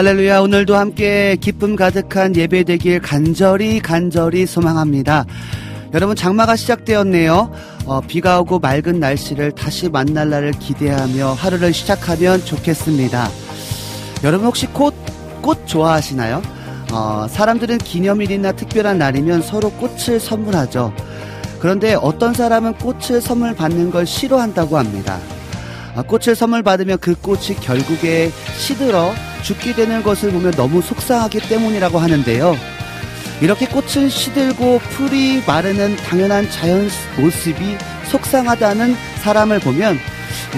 할렐루야 오늘도 함께 기쁨 가득한 예배 되길 간절히 간절히 소망합니다. 여러분 장마가 시작되었네요. 어, 비가 오고 맑은 날씨를 다시 만날 날을 기대하며 하루를 시작하면 좋겠습니다. 여러분 혹시 꽃, 꽃 좋아하시나요? 어, 사람들은 기념일이나 특별한 날이면 서로 꽃을 선물하죠. 그런데 어떤 사람은 꽃을 선물 받는 걸 싫어한다고 합니다. 아, 꽃을 선물 받으면 그 꽃이 결국에 시들어 죽게 되는 것을 보면 너무 속상하기 때문이라고 하는데요. 이렇게 꽃은 시들고 풀이 마르는 당연한 자연 모습이 속상하다는 사람을 보면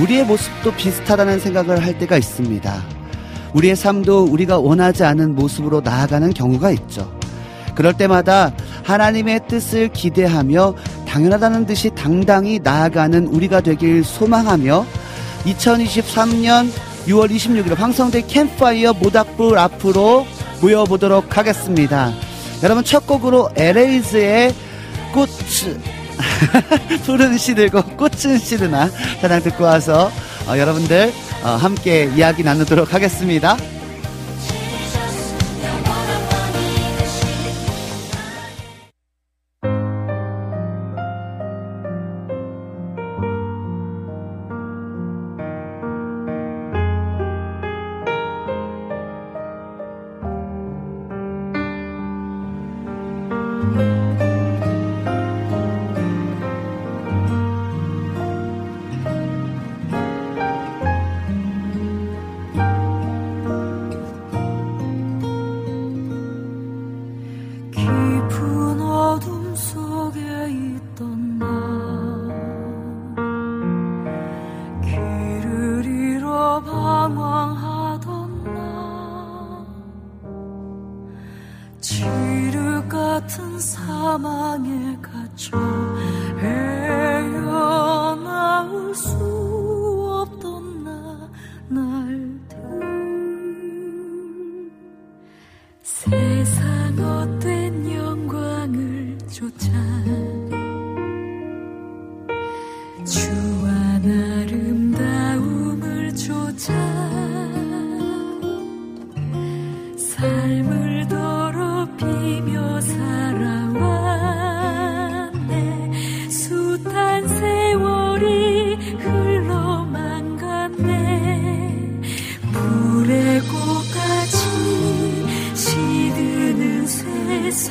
우리의 모습도 비슷하다는 생각을 할 때가 있습니다. 우리의 삶도 우리가 원하지 않은 모습으로 나아가는 경우가 있죠. 그럴 때마다 하나님의 뜻을 기대하며 당연하다는 듯이 당당히 나아가는 우리가 되길 소망하며 2023년 6월 26일 황성대 캠파이어 모닥불 앞으로 모여보도록 하겠습니다. 여러분 첫 곡으로 LA즈의 꽃 푸른 시들고 꽃은 시드나 사랑 듣고 와서 어, 여러분들 어, 함께 이야기 나누도록 하겠습니다.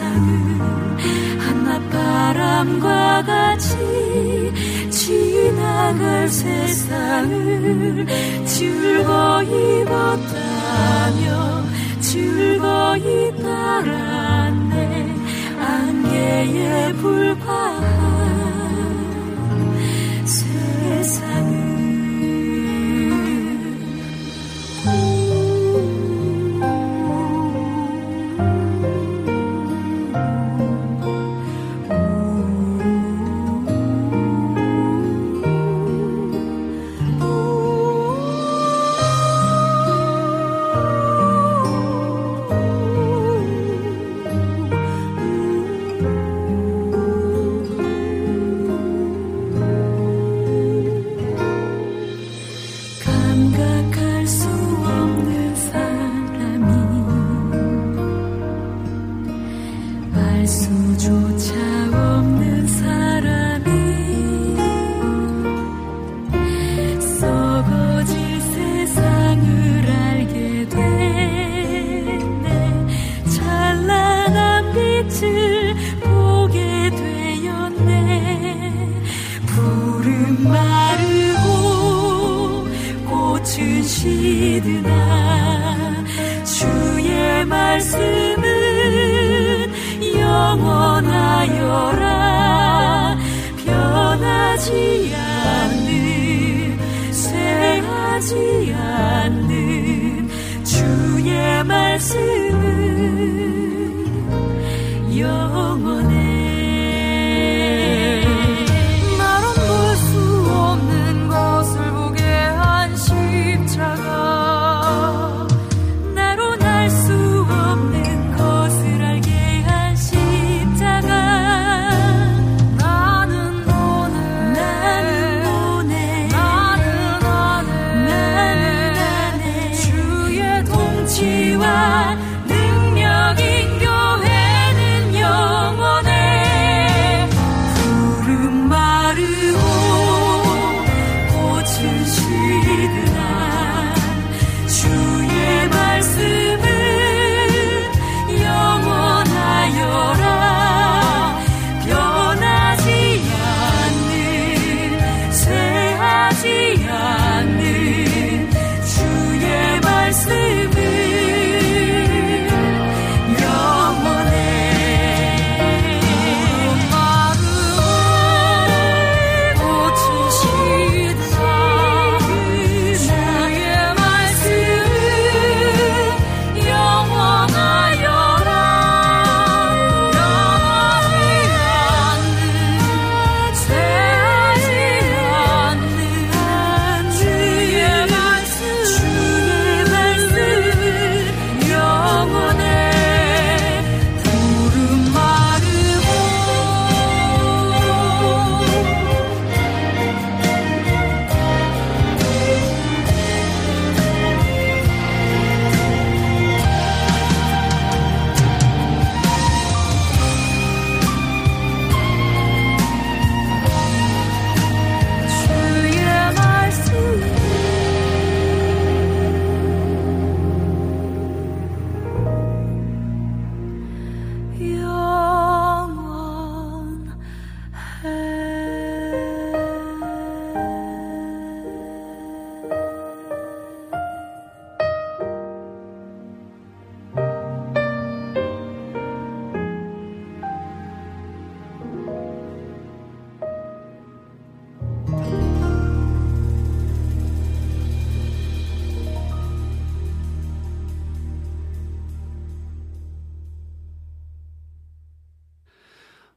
세상을 한낮바람과 같이 지나갈 세상을 즐거이 걷다며 즐거이 따랐네. 안개에 불과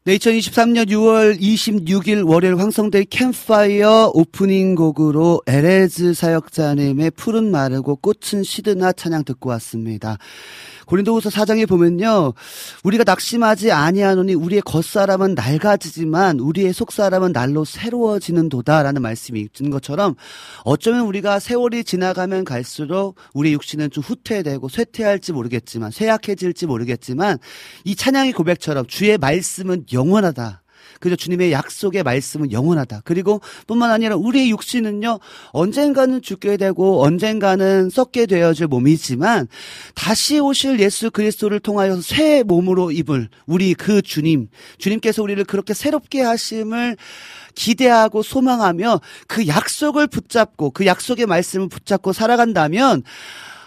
네, 2023년 6월 26일 월요일 황성대 캠파이어 오프닝 곡으로 에레즈 사역자님의 푸른 마르고 꽃은 시드나 찬양 듣고 왔습니다. 고린도후서 4장에 보면요. 우리가 낙심하지 아니하노니 우리의 겉사람은 낡아지지만 우리의 속사람은 날로 새로워지는 도다라는 말씀이 있는 것처럼 어쩌면 우리가 세월이 지나가면 갈수록 우리 육신은 좀 후퇴되고 쇠퇴할지 모르겠지만 쇠약해질지 모르겠지만 이 찬양의 고백처럼 주의 말씀은 영원하다. 그죠? 주님의 약속의 말씀은 영원하다. 그리고 뿐만 아니라 우리의 육신은요, 언젠가는 죽게 되고 언젠가는 썩게 되어질 몸이지만 다시 오실 예수 그리스도를 통하여 새 몸으로 입을 우리 그 주님, 주님께서 우리를 그렇게 새롭게 하심을 기대하고 소망하며 그 약속을 붙잡고 그 약속의 말씀을 붙잡고 살아간다면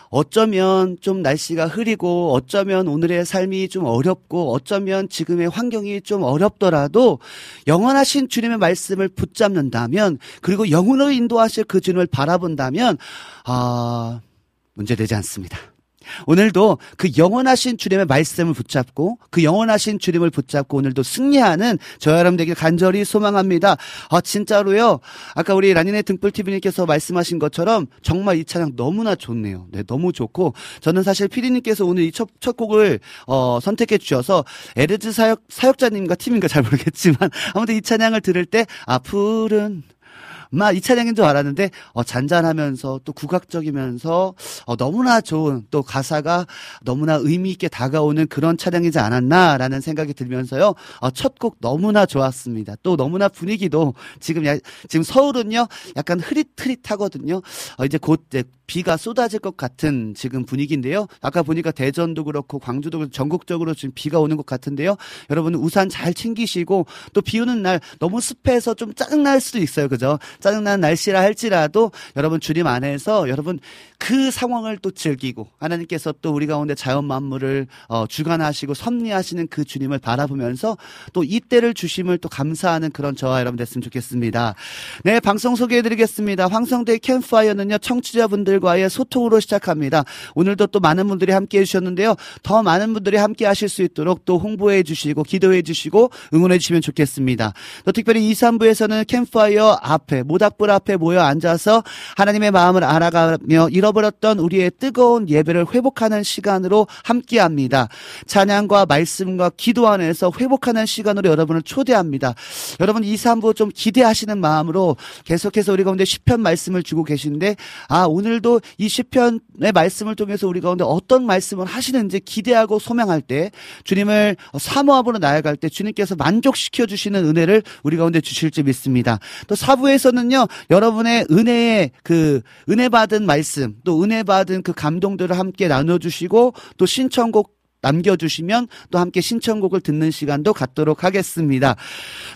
어쩌면 좀 날씨가 흐리고 어쩌면 오늘의 삶이 좀 어렵고 어쩌면 지금의 환경이 좀 어렵더라도 영원하신 주님의 말씀을 붙잡는다면 그리고 영으로 인도하실 그 주님을 바라본다면 아 문제되지 않습니다. 오늘도 그 영원하신 주님의 말씀을 붙잡고 그 영원하신 주님을 붙잡고 오늘도 승리하는 저 여러분 되길 간절히 소망합니다. 아 진짜로요. 아까 우리 라니네 등불 TV님께서 말씀하신 것처럼 정말 이 찬양 너무나 좋네요. 네 너무 좋고 저는 사실 피디님께서 오늘 이첫 첫 곡을 어 선택해 주셔서 에르즈 사역 사역자님과 팀인가 잘 모르겠지만 아무튼 이 찬양을 들을 때 아 푸른 막이 찬양인 줄 알았는데 어, 잔잔하면서 또 국악적이면서 어, 너무나 좋은 또 가사가 너무나 의미 있게 다가오는 그런 찬양이지 않았나라는 생각이 들면서요 어, 첫 곡 너무나 좋았습니다. 또 너무나 분위기도 지금 야, 지금 서울은요 약간 흐릿흐릿하거든요. 어, 이제 곧 이제 비가 쏟아질 것 같은 지금 분위기인데요. 아까 보니까 대전도 그렇고 광주도 그렇고 전국적으로 지금 비가 오는 것 같은데요. 여러분 우산 잘 챙기시고 또 비 오는 날 너무 습해서 좀 짜증 날 수도 있어요. 그죠? 짜증나는 날씨라 할지라도 여러분 주님 안에서 여러분 그 상황을 또 즐기고 하나님께서 또 우리 가운데 자연 만물을 어, 주관하시고 섭리하시는 그 주님을 바라보면서 또 이때를 주심을 또 감사하는 그런 저와 여러분 됐으면 좋겠습니다. 네, 방송 소개해드리겠습니다. 황성대 캠프파이어는요 청취자분들과의 소통으로 시작합니다. 오늘도 또 많은 분들이 함께 해주셨는데요. 더 많은 분들이 함께 하실 수 있도록 또 홍보해 주시고 기도해 주시고 응원해 주시면 좋겠습니다. 또 특별히 2, 3부에서는 캠프파이어 앞에 모닥불 앞에 모여 앉아서 하나님의 마음을 알아가며 잃어버렸던 우리의 뜨거운 예배를 회복하는 시간으로 함께합니다. 찬양과 말씀과 기도 안에서 회복하는 시간으로 여러분을 초대합니다. 여러분 2, 3부 좀 기대하시는 마음으로 계속해서 우리 가운데 시편 말씀을 주고 계신데 아 오늘도 이 시편의 말씀을 통해서 우리 가운데 어떤 말씀을 하시는지 기대하고 소망할 때 주님을 사모함으로 나아갈 때 주님께서 만족시켜 주시는 은혜를 우리 가운데 주실지 믿습니다. 또 사부에서는 요 여러분의 은혜의 그 은혜 받은 말씀 또 은혜 받은 그 감동들을 함께 나눠 주시고 또 신청곡 남겨주시면 또 함께 신청곡을 듣는 시간도 갖도록 하겠습니다.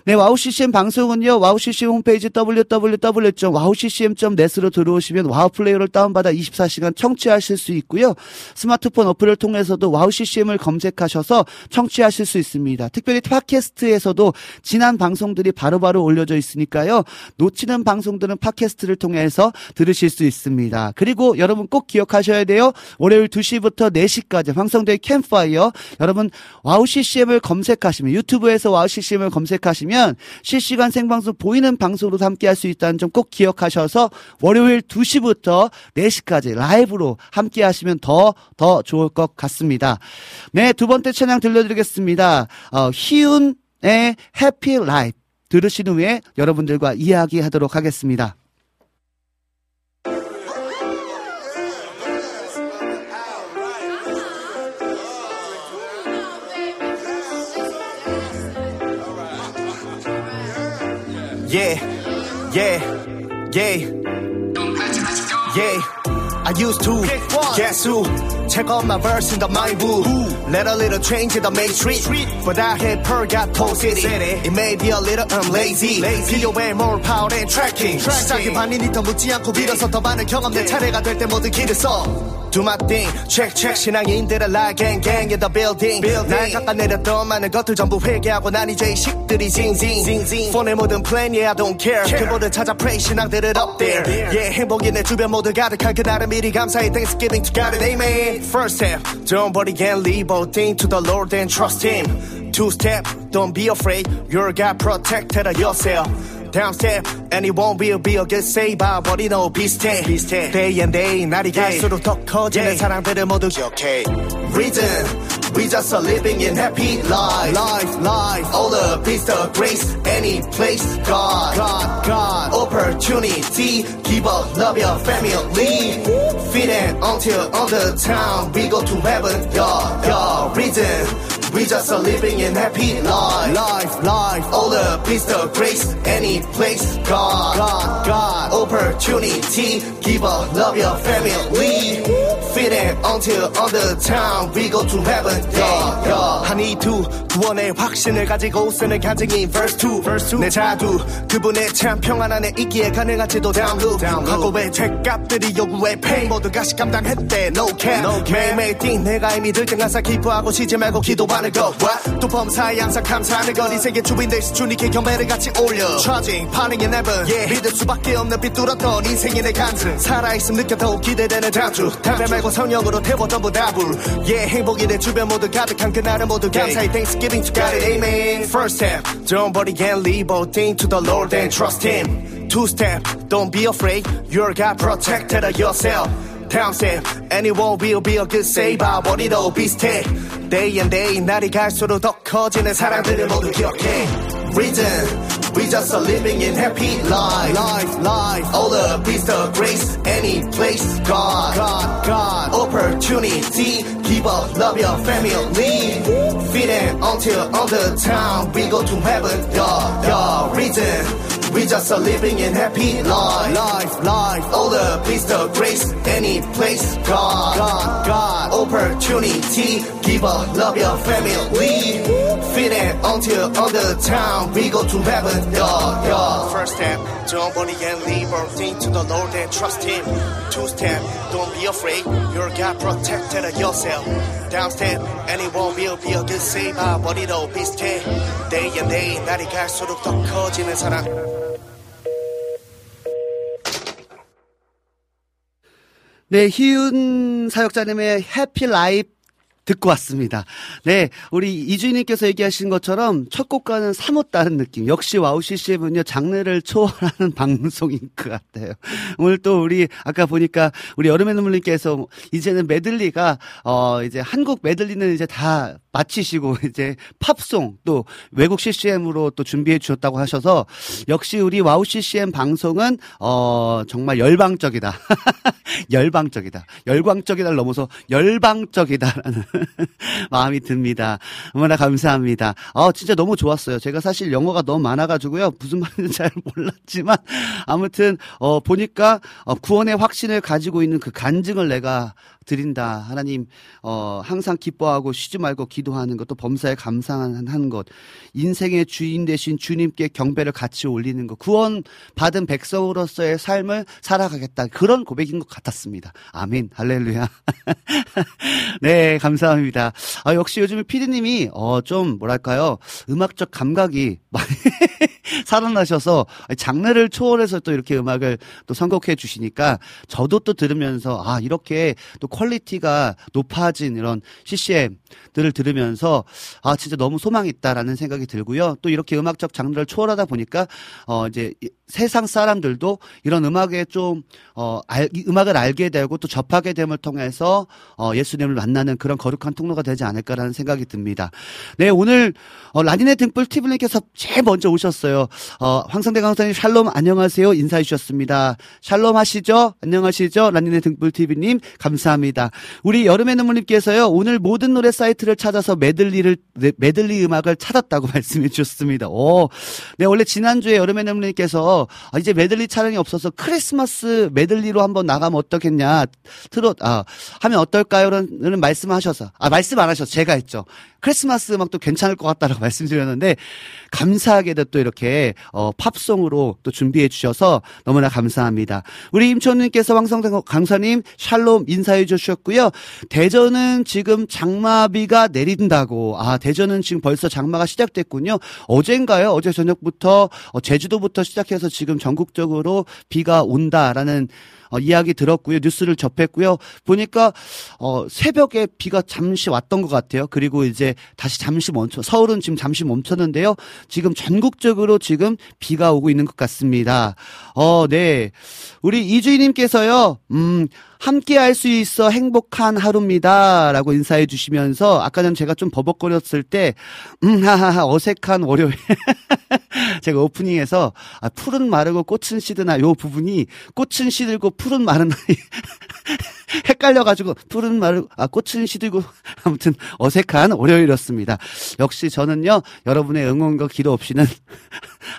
네, 와우 CCM 방송은요, 와우 CCM 홈페이지 www.wowccm.net으로 들어오시면 와우 플레이어를 다운받아 24시간 청취하실 수 있고요. 스마트폰 어플을 통해서도 와우 CCM을 검색하셔서 청취하실 수 있습니다. 특별히 팟캐스트에서도 지난 방송들이 바로바로 올려져 있으니까요. 놓치는 방송들은 팟캐스트를 통해서 들으실 수 있습니다. 그리고 여러분 꼭 기억하셔야 돼요. 월요일 2시부터 4시까지 황성대 캠프 파이어 여러분 와우 CCM을 검색하시면 유튜브에서 와우 CCM을 검색하시면 실시간 생방송 보이는 방송으로도 함께 할 수 있다는 점 꼭 기억하셔서 월요일 2시부터 4시까지 라이브로 함께 하시면 더, 더 좋을 것 같습니다. 네, 두 번째 찬양 들려드리겠습니다. 어, 희운의 Happy Life 들으신 후에 여러분들과 이야기하도록 하겠습니다. Yeah, yeah, yeah, yeah. I used to guess who? Check out my verse in the mind boo. Let a little change in the main street. But I had forgot whole city. It may be a little um lazy. 필요해 more power and tracking. 시작이 반이니 더 묻지 않고 빌어서 더 많은 경험 내 차례가 될 때 모든 길을 써. Do my thing, check check 신앙인들을 lie gang gang in the building. 날 깎아내렸던 많은 것들 전부 회개하고 난 이제 이 식들이 징징. 폰의 모든 plan yeah I don't care. 그보다 찾아 pray 신앙들을 up there. Yeah 행복이 내 주변 모두 가득한 그날을 미리 감사해 Thanksgiving to God and amen. First step, don't worry and leave all things to the Lord and trust Him. Two step, don't be afraid. You're God protected yourself. Down step, and it won't be a be a good say by what you know 비슷해. 비슷해. Day and day, 날이 갈수록 더 커지는 사랑들을 모두 기억해. Reason, we just are living in happy life. Life, life, all the peace, the grace, any place, God, God, God. Opportunity, give up, love your family. Feed it until on the town, we go to heaven, yeah, yeah. Reason. We just are living in happy life, life, life. All the peace, the grace, any place, God, God, God. Opportunity, give up, love your family. Feed it until on the town, we go to heaven, yeah, yeah. I need to 구원의 확신을 가지고 쓰는 간증인 verse 2, verse 2. 내 자두 그분의 참 평안 안에 있기에 가능할지도 down loop. 과거의 죄값들이 요구의 pain 모두 가시 감당했대 no cap. 매일매일 띵 내가 이미 들등 항상 기뻐하고 쉬지 말고 기도하는 거. What? 또 범사에 항상 감사하는 건 인생의 주인들 주님께 경배를 같이 올려. 파ling in heaven. Yeah. 믿을 수밖에 없는 빗뚫었던 인생의 내 간증. 살아있음 느껴 더욱 기대되는 다음 주. 담배 말고 성령으로 태워 전부 다 불. Yeah, 행복이 내 주변 모두 가득한 그날은 모두 감사해. Thanksgiving to God and amen. First step, don't worry and leave all things to the Lord and trust Him. Two step, don't be afraid. You're God protected yourself. Down step, anyone will be a good save. I want it all 비슷해. Day and day, 날이 갈수록 더 커지는 사랑들을 모두 기억해. Reason, we just are living in happy life. Life, life. All the peace, the grace, any place, God, God, God. Opportunity, give up, love your family. Feed it until on the town, we go to heaven, yeah, yeah. Reason. We just are living in happy life, life, life. All the peace, the grace, any place, God, God, God. Opportunity, give up, love your family. Feed it until on the town, we go to heaven, yeah, yeah. First step, don't worry and leave everything to the Lord and trust Him. Two step, don't be afraid, you're God protected yourself. Down step, anyone will be a good saver, 머리도 비슷해. Day and day, 날이 갈수록 더 커지는 사랑. 네, 희윤 사역자님의 해피 라이프 듣고 왔습니다. 네, 우리 이주인님께서 얘기하신 것처럼 첫 곡과는 사뭇 다른 느낌. 역시 와우 CCM은요, 장르를 초월하는 방송인 것 같아요. 오늘 또 우리, 아까 보니까 우리 여름의 눈물님께서 이제는 메들리가, 어, 이제 한국 메들리는 이제 다 마치시고 이제 팝송 또 외국 CCM으로 또 준비해 주셨다고 하셔서 역시 우리 와우 CCM 방송은 어 정말 열방적이다. 열방적이다. 열광적이다를 넘어서 열방적이다라는 마음이 듭니다. 너무나 감사합니다. 어 진짜 너무 좋았어요. 제가 사실 영어가 너무 많아 가지고요. 무슨 말인지 잘 몰랐지만 아무튼 어 보니까 어 구원의 확신을 가지고 있는 그 간증을 내가 드린다. 하나님, 어, 항상 기뻐하고 쉬지 말고 기도하는 것, 또 범사에 감사하는 것, 인생의 주인 되신 주님께 경배를 같이 올리는 것, 구원 받은 백성으로서의 삶을 살아가겠다. 그런 고백인 것 같았습니다. 아멘. 할렐루야. 네, 감사합니다. 아, 역시 요즘 피디님이, 어, 좀, 뭐랄까요. 음악적 감각이 많이 살아나셔서 장르를 초월해서 또 이렇게 음악을 또 선곡해 주시니까 저도 또 들으면서 아, 이렇게 또 퀄리티가 높아진 이런 CCM들을 들으면서 아, 진짜 너무 소망이 있다라는 생각이 들고요. 또 이렇게 음악적 장르를 초월하다 보니까 어, 이제 이- 세상 사람들도 이런 음악에 좀, 어, 알, 이 음악을 알게 되고 또 접하게 됨을 통해서, 어, 예수님을 만나는 그런 거룩한 통로가 되지 않을까라는 생각이 듭니다. 네, 오늘, 어, 라니네 등불 TV님께서 제일 먼저 오셨어요. 어, 황성대 강사님 샬롬 안녕하세요. 인사해 주셨습니다. 샬롬 하시죠? 안녕하시죠? 라니네 등불 TV님 감사합니다. 우리 여름의 눈물님께서요, 오늘 모든 노래 사이트를 찾아서 메들리를, 네, 메들리 음악을 찾았다고 말씀해 주셨습니다. 오, 네, 원래 지난주에 여름의 눈물님께서 아, 이제 메들리 촬영이 없어서 크리스마스 메들리로 한번 나가면 어떻겠냐, 트롯, 아, 하면 어떨까요? 라는 말씀하셔서, 아, 말씀 안 하셔서 제가 했죠. 크리스마스 음악도 괜찮을 것 같다라고 말씀드렸는데, 감사하게도 또 이렇게, 어, 팝송으로 또 준비해 주셔서 너무나 감사합니다. 우리 임초님께서 황성대 강사님 샬롬 인사해 주셨고요. 대전은 지금 장마비가 내린다고, 아, 대전은 지금 벌써 장마가 시작됐군요. 어젠가요? 어제 저녁부터, 어, 제주도부터 시작해서 지금 전국적으로 비가 온다라는 어, 이야기 들었고요. 뉴스를 접했고요. 보니까 어, 새벽에 비가 잠시 왔던 것 같아요. 그리고 이제 다시 잠시 멈춰. 서울은 지금 잠시 멈췄는데요. 지금 전국적으로 지금 비가 오고 있는 것 같습니다. 어, 네. 우리 이주희님께서요. 음. 함께 할 수 있어 행복한 하루입니다. 라고 인사해 주시면서 아까 전 제가 좀 버벅거렸을 때, 음, 하하하, 어색한 월요일. 제가 오프닝에서 아, 푸른 마르고 꽃은 시드나 요 부분이 꽃은 시들고 푸른 마른 헷갈려가지고 푸른 마르고 아 꽃은 시들고 아무튼 어색한 월요일이었습니다. 역시 저는요 여러분의 응원과 기도 없이는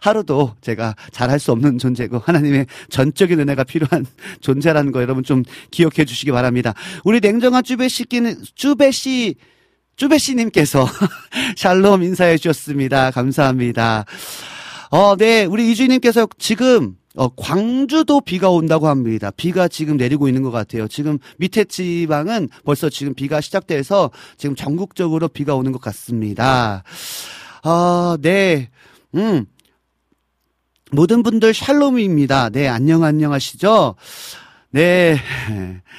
하루도 제가 잘할 수 없는 존재고 하나님의 전적인 은혜가 필요한 존재라는 거 여러분 좀 기억해 주시기 바랍니다. 우리 냉정한 쭈베씨끼는 쭈베씨 쭈베씨님께서 샬롬 인사해 주셨습니다. 감사합니다. 어, 네, 우리 이주인님께서 지금 어, 광주도 비가 온다고 합니다. 비가 지금 내리고 있는 것 같아요. 지금 밑에 지방은 벌써 지금 비가 시작돼서 지금 전국적으로 비가 오는 것 같습니다. 아, 네. 음. 모든 분들 샬롬입니다. 네, 안녕, 안녕하시죠? 네.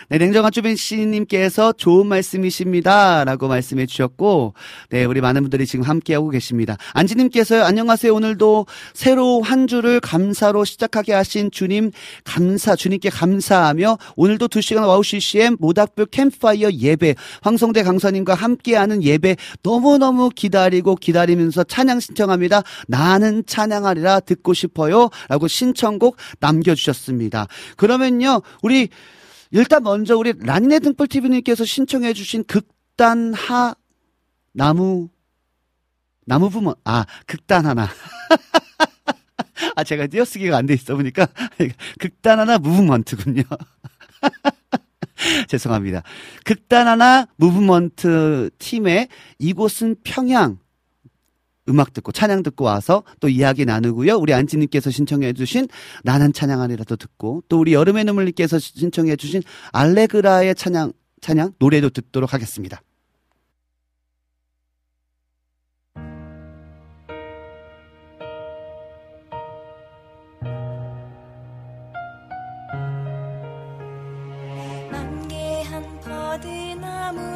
네, 냉정한 주변 씨님께서 좋은 말씀이십니다. 라고 말씀해 주셨고, 네, 우리 많은 분들이 지금 함께하고 계십니다. 안지님께서요, 안녕하세요. 오늘도 새로 한 주를 감사로 시작하게 하신 주님, 감사, 주님께 감사하며, 오늘도 두 시간 와우 CCM 모닥불 캠파이어 예배, 황성대 강사님과 함께하는 예배 너무너무 기다리고 기다리면서 찬양 신청합니다. 나는 찬양하리라 듣고 싶어요. 라고 신청곡 남겨주셨습니다. 그러면요, 우리, 일단 먼저 우리 라니네 등불 TV님께서 신청해 주신 극단하 나무, 나무 부문, 아, 극단 하나. 아, 제가 띄어쓰기가 안 돼 있어 보니까, 극단 하나 무브먼트군요. 죄송합니다. 극단 하나 무브먼트 팀의 이곳은 평양, 음악 듣고 찬양 듣고 와서 또 이야기 나누고요. 우리 안지님께서 신청해주신 나는 찬양하리라도 듣고 또 우리 여름의 눈물님께서 신청해주신 알레그라의 찬양 찬양 노래도 듣도록 하겠습니다.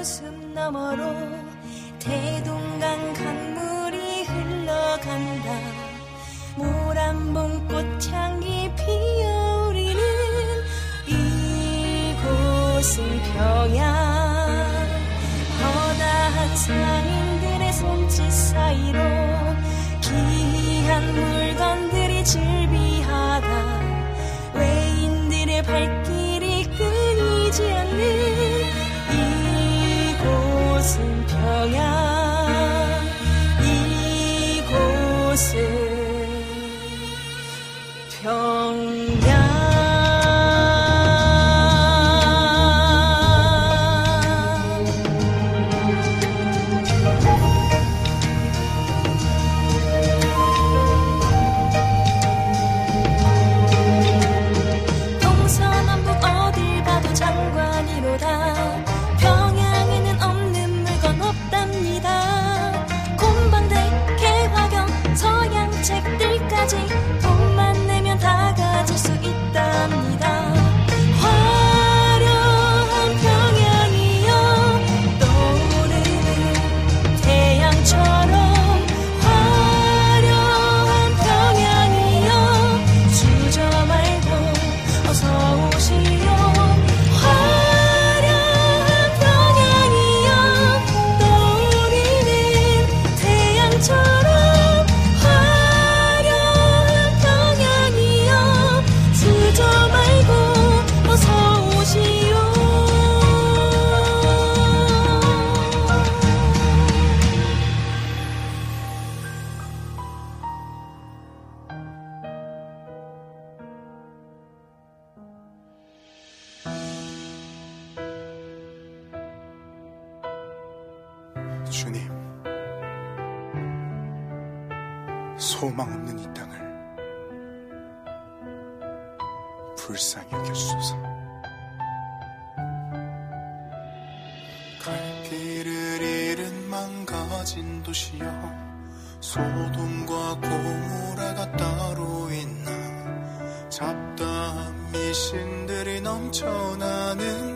숲 너머로 모란봉 꽃향기 피어오르는 이곳은 평양. 허다한 상인들의 손짓 사이로 귀한 물건들이 즐비하다. 외인들의 발길이 끊이지 않는 이곳은 평양. 이곳은 평 주님, 소망 없는 이 땅을 불쌍히 여겨주소서. 갈 길을 잃은 망가진 도시여, 소돔과 고모라가 따로 있나? 잡다한 미신들이 넘쳐나는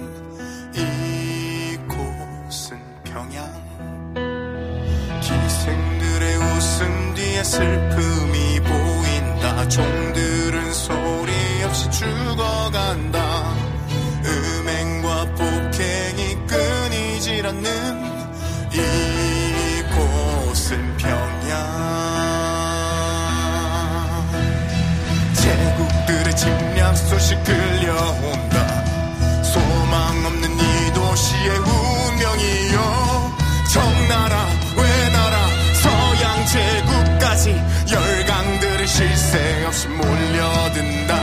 슬픔이 보인다. 종들은 소리 없이 죽어간다. 음행과 폭행이 끊이질 않는 이곳은 평양. 제국들의 침략 소식 들려 실세 없이 몰려든다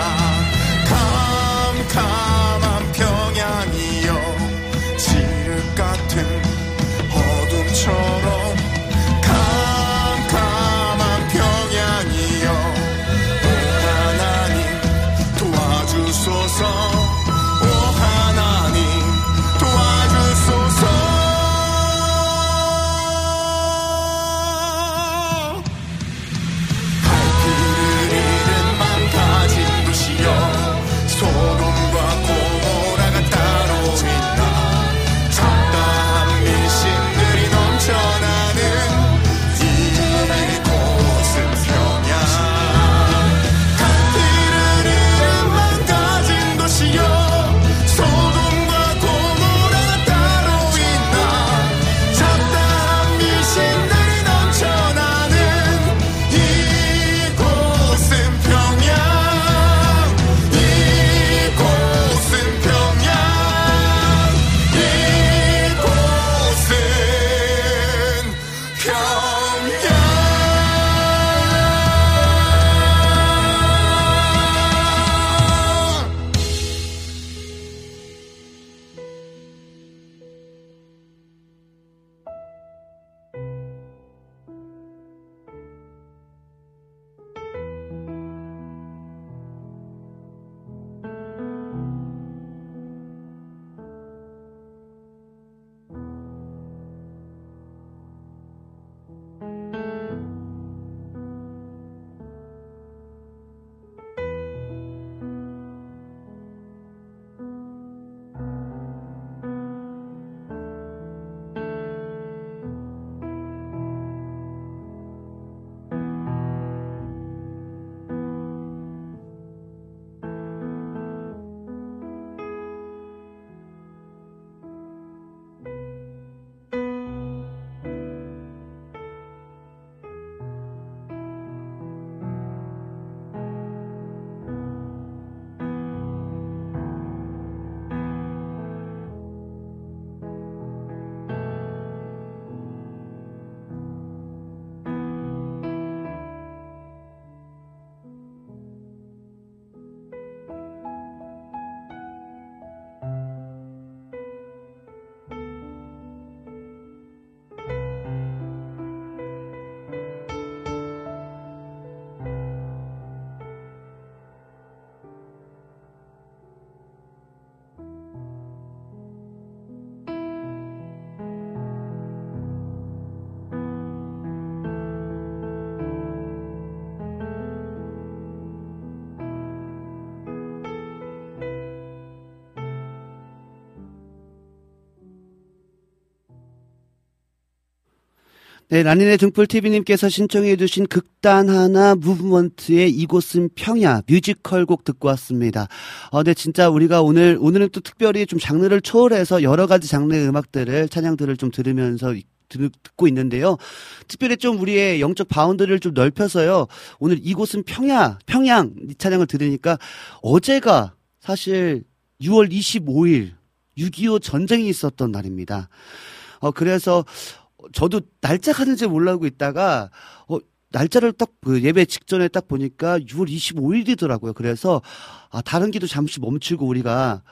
네, 라니네 등불TV님께서 신청해주신 극단 하나 무브먼트의 이곳은 평양 뮤지컬 곡 듣고 왔습니다. 어, 네, 진짜 우리가 오늘, 오늘은 또 특별히 좀 장르를 초월해서 여러 가지 장르의 음악들을, 찬양들을 좀 들으면서 듣고 있는데요. 특별히 좀 우리의 영적 bound를 좀 넓혀서요. 오늘 이곳은 평야, 평양 이 찬양을 들으니까 어제가 사실 6월 25일 6.25 전쟁이 있었던 날입니다. 어, 그래서 저도 날짜 가는지 몰라고 있다가 어 날짜를 딱 그 예배 직전에 딱 보니까 6월 25일이더라고요. 그래서 아 다른 기도 잠시 멈추고 우리가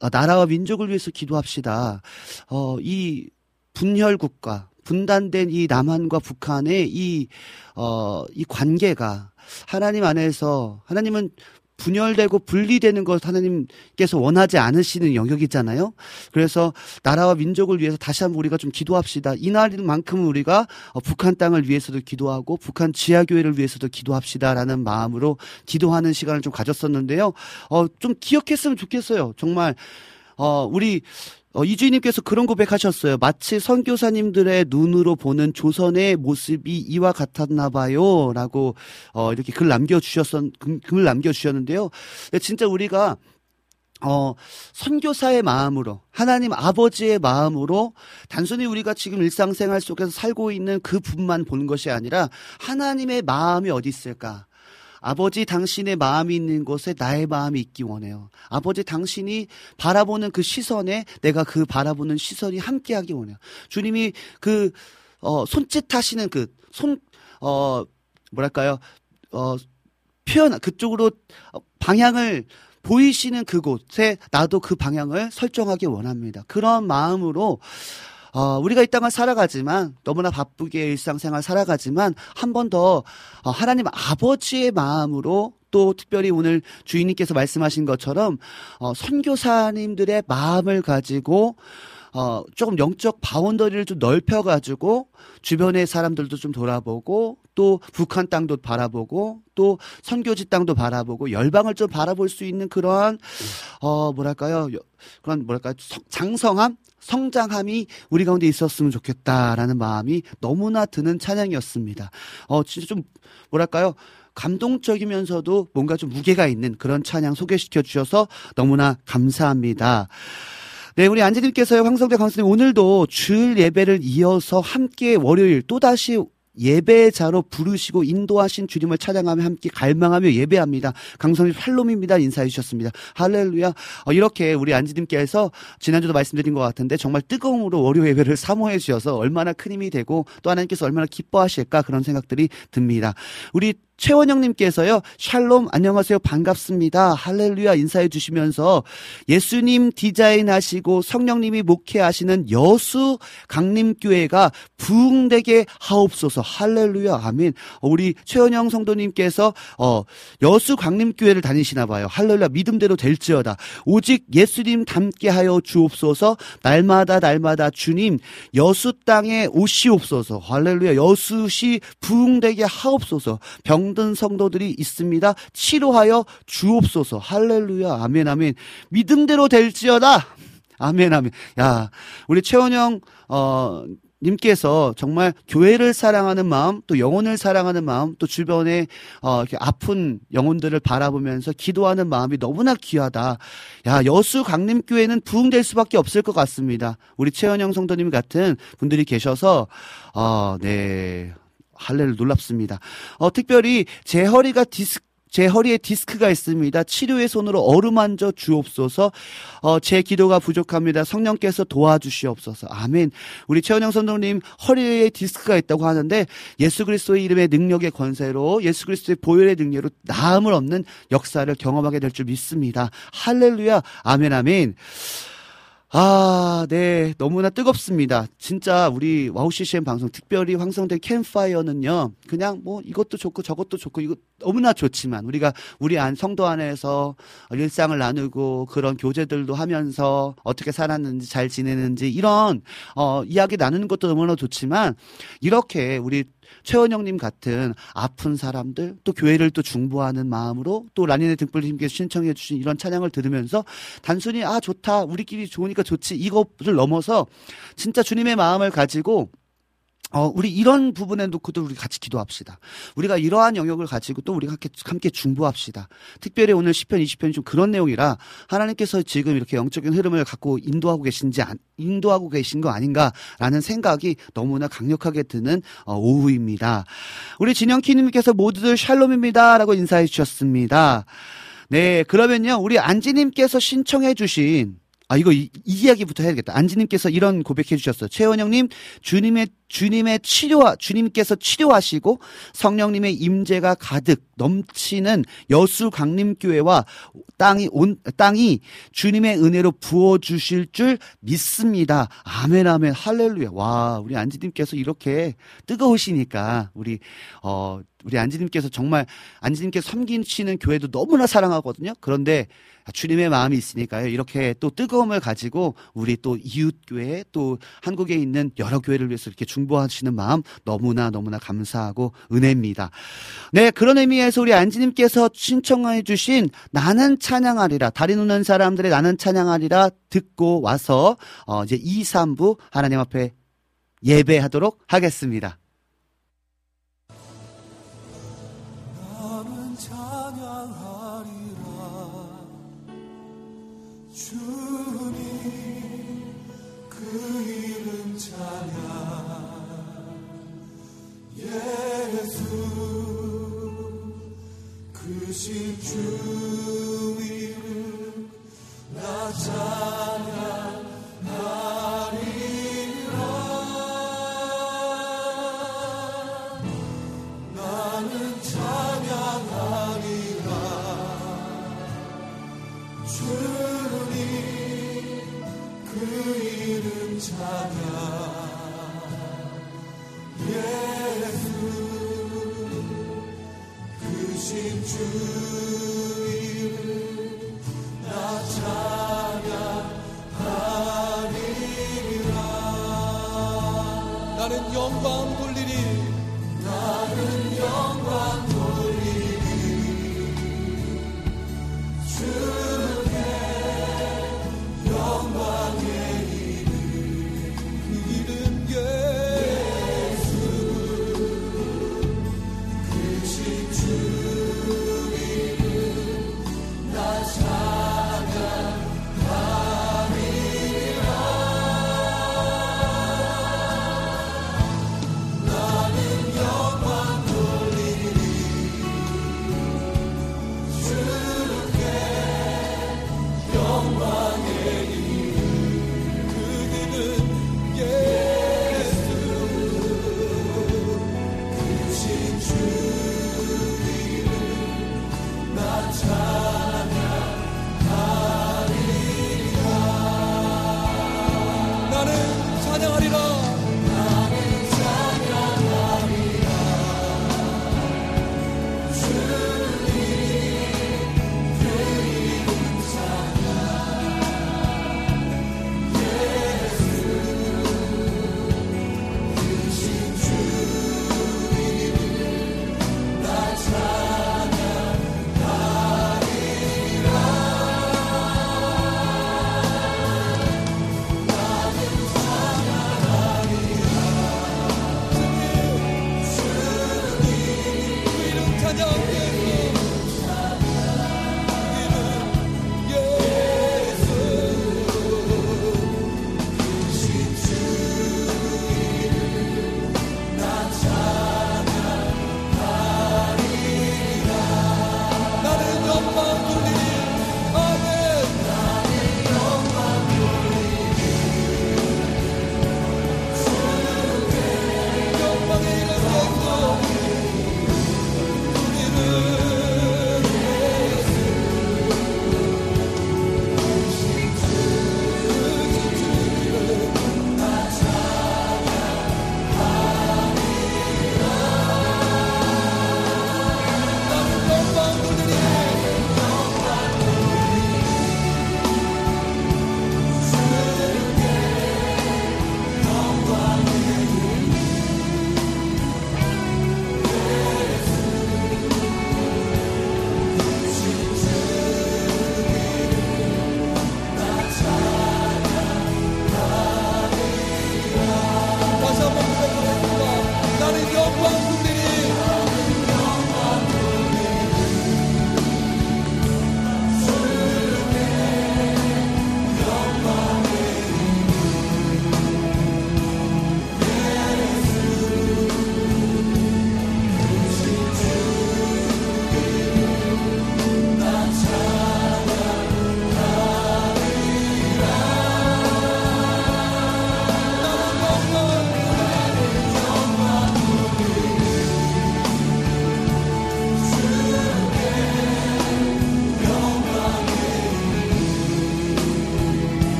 아, 나라와 민족을 위해서 기도합시다. 어 이 분열 국가 분단된 이 남한과 북한의 이 어, 이 관계가 하나님 안에서 하나님은 분열되고 분리되는 것 하나님께서 원하지 않으시는 영역이잖아요. 그래서 나라와 민족을 위해서 다시 한번 우리가 좀 기도합시다. 이날만큼은 우리가 어, 북한 땅을 위해서도 기도하고 북한 지하교회를 위해서도 기도합시다라는 마음으로 기도하는 시간을 좀 가졌었는데요. 어, 좀 기억했으면 좋겠어요. 정말 어, 우리 어, 이주인님께서 그런 고백하셨어요. 마치 선교사님들의 눈으로 보는 조선의 모습이 이와 같았나 봐요. 라고, 어, 이렇게 글 남겨주셨, 글, 글 남겨주셨는데요. 진짜 우리가, 어, 선교사의 마음으로, 하나님 아버지의 마음으로, 단순히 우리가 지금 일상생활 속에서 살고 있는 그 분만 보는 것이 아니라, 하나님의 마음이 어디 있을까? 아버지 당신의 마음이 있는 곳에 나의 마음이 있기 원해요. 아버지 당신이 바라보는 그 시선에 내가 그 바라보는 시선이 함께하기 원해요. 주님이 그, 어, 손짓하시는 그, 손, 어, 뭐랄까요, 어, 표현, 그쪽으로 어, 방향을 보이시는 그곳에 나도 그 방향을 설정하기 원합니다. 그런 마음으로 어, 우리가 이 땅을 살아가지만 너무나 바쁘게 일상생활 살아가지만 한 번더 어, 하나님 아버지의 마음으로 또 특별히 오늘 주인님께서 말씀하신 것처럼 어, 선교사님들의 마음을 가지고 어, 조금 영적 바운더리를 좀 넓혀가지고 주변의 사람들도 좀 돌아보고 또 북한 땅도 바라보고 또 선교지 땅도 바라보고 열방을 좀 바라볼 수 있는 그러한 어 뭐랄까요? 여- 그런 뭐랄까 성- 장성함 성장함이 우리 가운데 있었으면 좋겠다라는 마음이 너무나 드는 찬양이었습니다. 어 진짜 좀 뭐랄까요 감동적이면서도 뭔가 좀 무게가 있는 그런 찬양 소개시켜 주셔서 너무나 감사합니다. 네, 우리 안지님께서요, 황성대 강수님, 오늘도 주일 예배를 이어서 함께 월요일 또다시 예배자로 부르시고 인도하신 주님을 찬양하며 함께 갈망하며 예배합니다. 강성님 팔롬입니다. 인사해 주셨습니다. 할렐루야. 어, 이렇게 우리 안지님께서 지난주도 말씀드린 것 같은데 정말 뜨거움으로 월요 예배를 사모해 주셔서 얼마나 큰 힘이 되고 또 하나님께서 얼마나 기뻐하실까 그런 생각들이 듭니다. 우리 최원영님께서요, 샬롬, 안녕하세요, 반갑습니다. 할렐루야 인사해 주시면서 예수님 디자인하시고 성령님이 목회하시는 여수 강림교회가 부흥되게 하옵소서. 할렐루야, 아멘. 어, 우리 최원영 성도님께서, 어, 여수 강림교회를 다니시나 봐요. 할렐루야, 믿음대로 될지어다. 오직 예수님 닮게 하여 주옵소서. 날마다 날마다 주님, 여수 땅에 오시옵소서. 할렐루야, 여수시 부흥되게 하옵소서. 병든 성도들이 있습니다. 치료하여 주옵소서. 할렐루야. 아멘, 아멘. 믿음대로 될지어다. 아멘, 아멘. 야, 우리 최원영, 어, 님께서 정말 교회를 사랑하는 마음, 또 영혼을 사랑하는 마음, 또 주변에 어, 이렇게 아픈 영혼들을 바라보면서 기도하는 마음이 너무나 귀하다. 야, 여수 강림교회는 부흥될 수밖에 없을 것 같습니다. 우리 최원영 성도님 같은 분들이 계셔서, 어, 네. 할렐루야 놀랍습니다. 어, 특별히 제 허리가 디스 제 허리에 디스크가 있습니다. 치료의 손으로 어루만져 주옵소서. 어, 제 기도가 부족합니다. 성령께서 도와주시옵소서. 아멘. 우리 최원영 성도님 허리에 디스크가 있다고 하는데 예수 그리스도의 이름의 능력의 권세로 예수 그리스도의 보혈의 능력으로 나음을 얻는 역사를 경험하게 될 줄 믿습니다. 할렐루야. 아멘 아멘. 아, 네. 너무나 뜨겁습니다. 진짜 우리 와우 CCM 방송 특별히 황성대 캠파이어는요. 그냥 뭐 이것도 좋고 저것도 좋고 이거 너무나 좋지만 우리가 우리 안 성도 안에서 일상을 나누고 그런 교제들도 하면서 어떻게 살았는지 잘 지내는지 이런 어 이야기 나누는 것도 너무나 좋지만 이렇게 우리 최원영님 같은 아픈 사람들 또 교회를 또 중보하는 마음으로 또 라니네 등불님께서 신청해 주신 이런 찬양을 들으면서 단순히 아 좋다 우리끼리 좋으니까 좋지 이것을 넘어서 진짜 주님의 마음을 가지고 어, 우리 이런 부분에 놓고도 우리 같이 기도합시다. 우리가 이러한 영역을 가지고 또 우리가 함께, 함께 중보합시다. 특별히 오늘 10편, 20편이 좀 그런 내용이라 하나님께서 지금 이렇게 영적인 흐름을 갖고 인도하고 계신지, 안- 인도하고 계신 거 아닌가라는 생각이 너무나 강력하게 드는 어, 오후입니다. 우리 진영키님께서 모두들 샬롬입니다. 라고 인사해 주셨습니다. 네, 그러면요, 우리 안지님께서 신청해 주신 아, 이거 이, 이 이야기부터 해야겠다. 안지님께서 이런 고백해 주셨어요. 최원영님, 주님의, 주님의 치료, 주님께서 치료하시고 성령님의 임재가 가득 넘치는 여수 강림교회와 땅이 온, 땅이 주님의 은혜로 부어 주실 줄 믿습니다. 아멘, 아멘, 할렐루야. 와, 우리 안지 님께서 이렇게 뜨거우시니까, 우리, 어, 우리 안지 님께서 정말 안지 님께서 섬기시는 교회도 너무나 사랑하거든요. 그런데 주님의 마음이 있으니까요. 이렇게 또 뜨거움을 가지고 우리 또 이웃 교회 또 한국에 있는 여러 교회를 위해서 이렇게 중보하시는 마음 너무나 너무나 감사하고 은혜입니다. 네, 그런 의미에서 우리 안지님께서 신청해 주신 나는 찬양하리라. 다리 놓는 사람들의 나는 찬양하리라 듣고 와서 어, 이제 2, 3부 하나님 앞에 예배하도록 하겠습니다. 그신 주 이름 나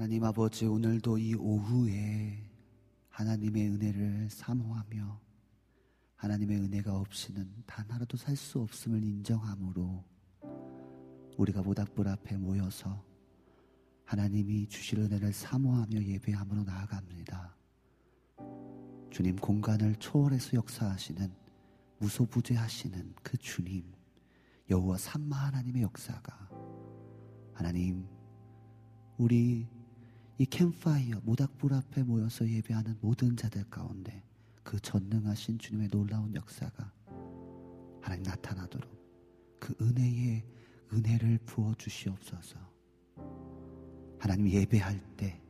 하나님 아버지 오늘도 이 오후에 하나님의 은혜를 사모하며 하나님의 은혜가 없이는 단 하루도 살 수 없음을 인정함으로 우리가 모닥불 앞에 모여서 하나님이 주실 은혜를 사모하며 예배함으로 나아갑니다. 주님 공간을 초월해서 역사하시는 무소부재하시는 그 주님 여호와 삼마 하나님의 역사가 하나님 우리 이 캠파이어 모닥불 앞에 모여서 예배하는 모든 자들 가운데 그 전능하신 주님의 놀라운 역사가 하나님 나타나도록 그 은혜의 은혜를 부어 주시옵소서. 하나님 예배할 때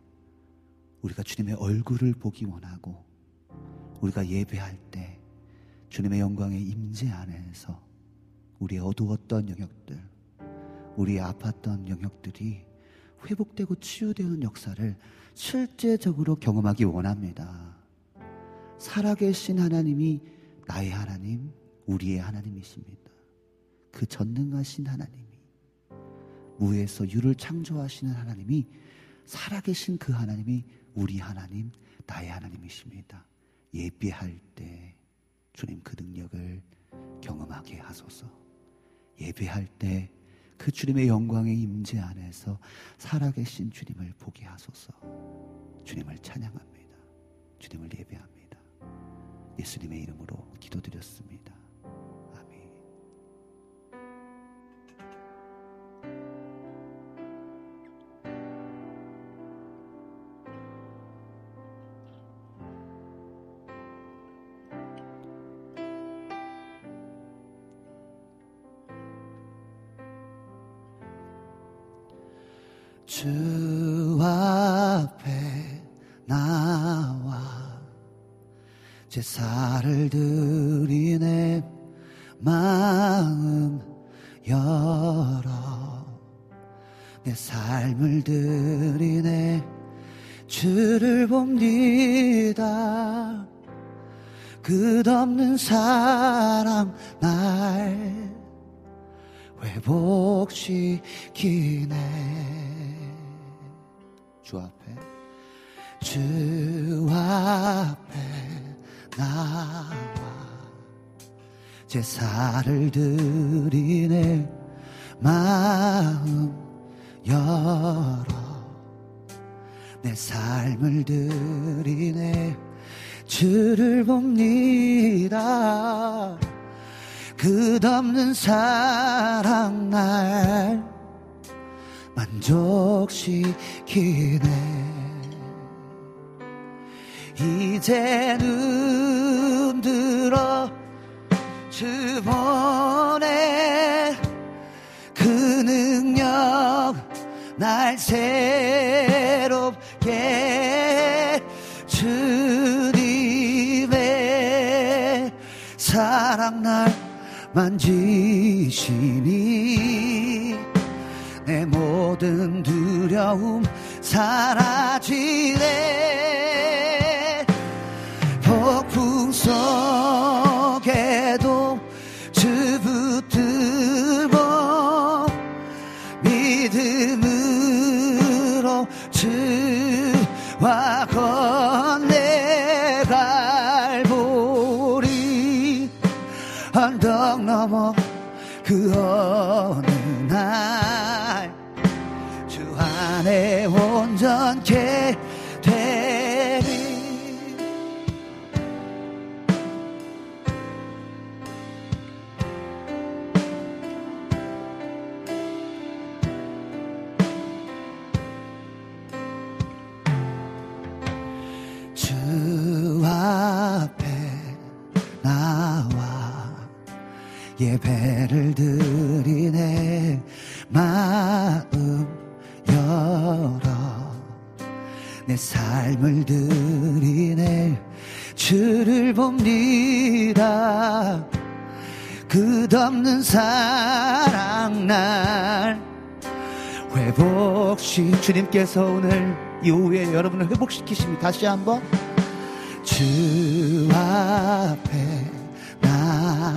우리가 주님의 얼굴을 보기 원하고 우리가 예배할 때 주님의 영광의 임재 안에서 우리의 어두웠던 영역들, 우리의 아팠던 영역들이 회복되고 치유되는 역사를 실제적으로 경험하기 원합니다. 살아계신 하나님이 나의 하나님, 우리의 하나님이십니다. 그 전능하신 하나님이 무에서 유를 창조하시는 하나님이 살아계신 그 하나님이 우리 하나님, 나의 하나님이십니다. 예배할 때 주님 그 능력을 경험하게 하소서. 예배할 때 그 주님의 영광의 임재 안에서 살아계신 주님을 보게 하소서. 주님을 찬양합니다. 주님을 예배합니다. 예수님의 이름으로 기도드렸습니다. 다. 다시 한번 주 앞에 나와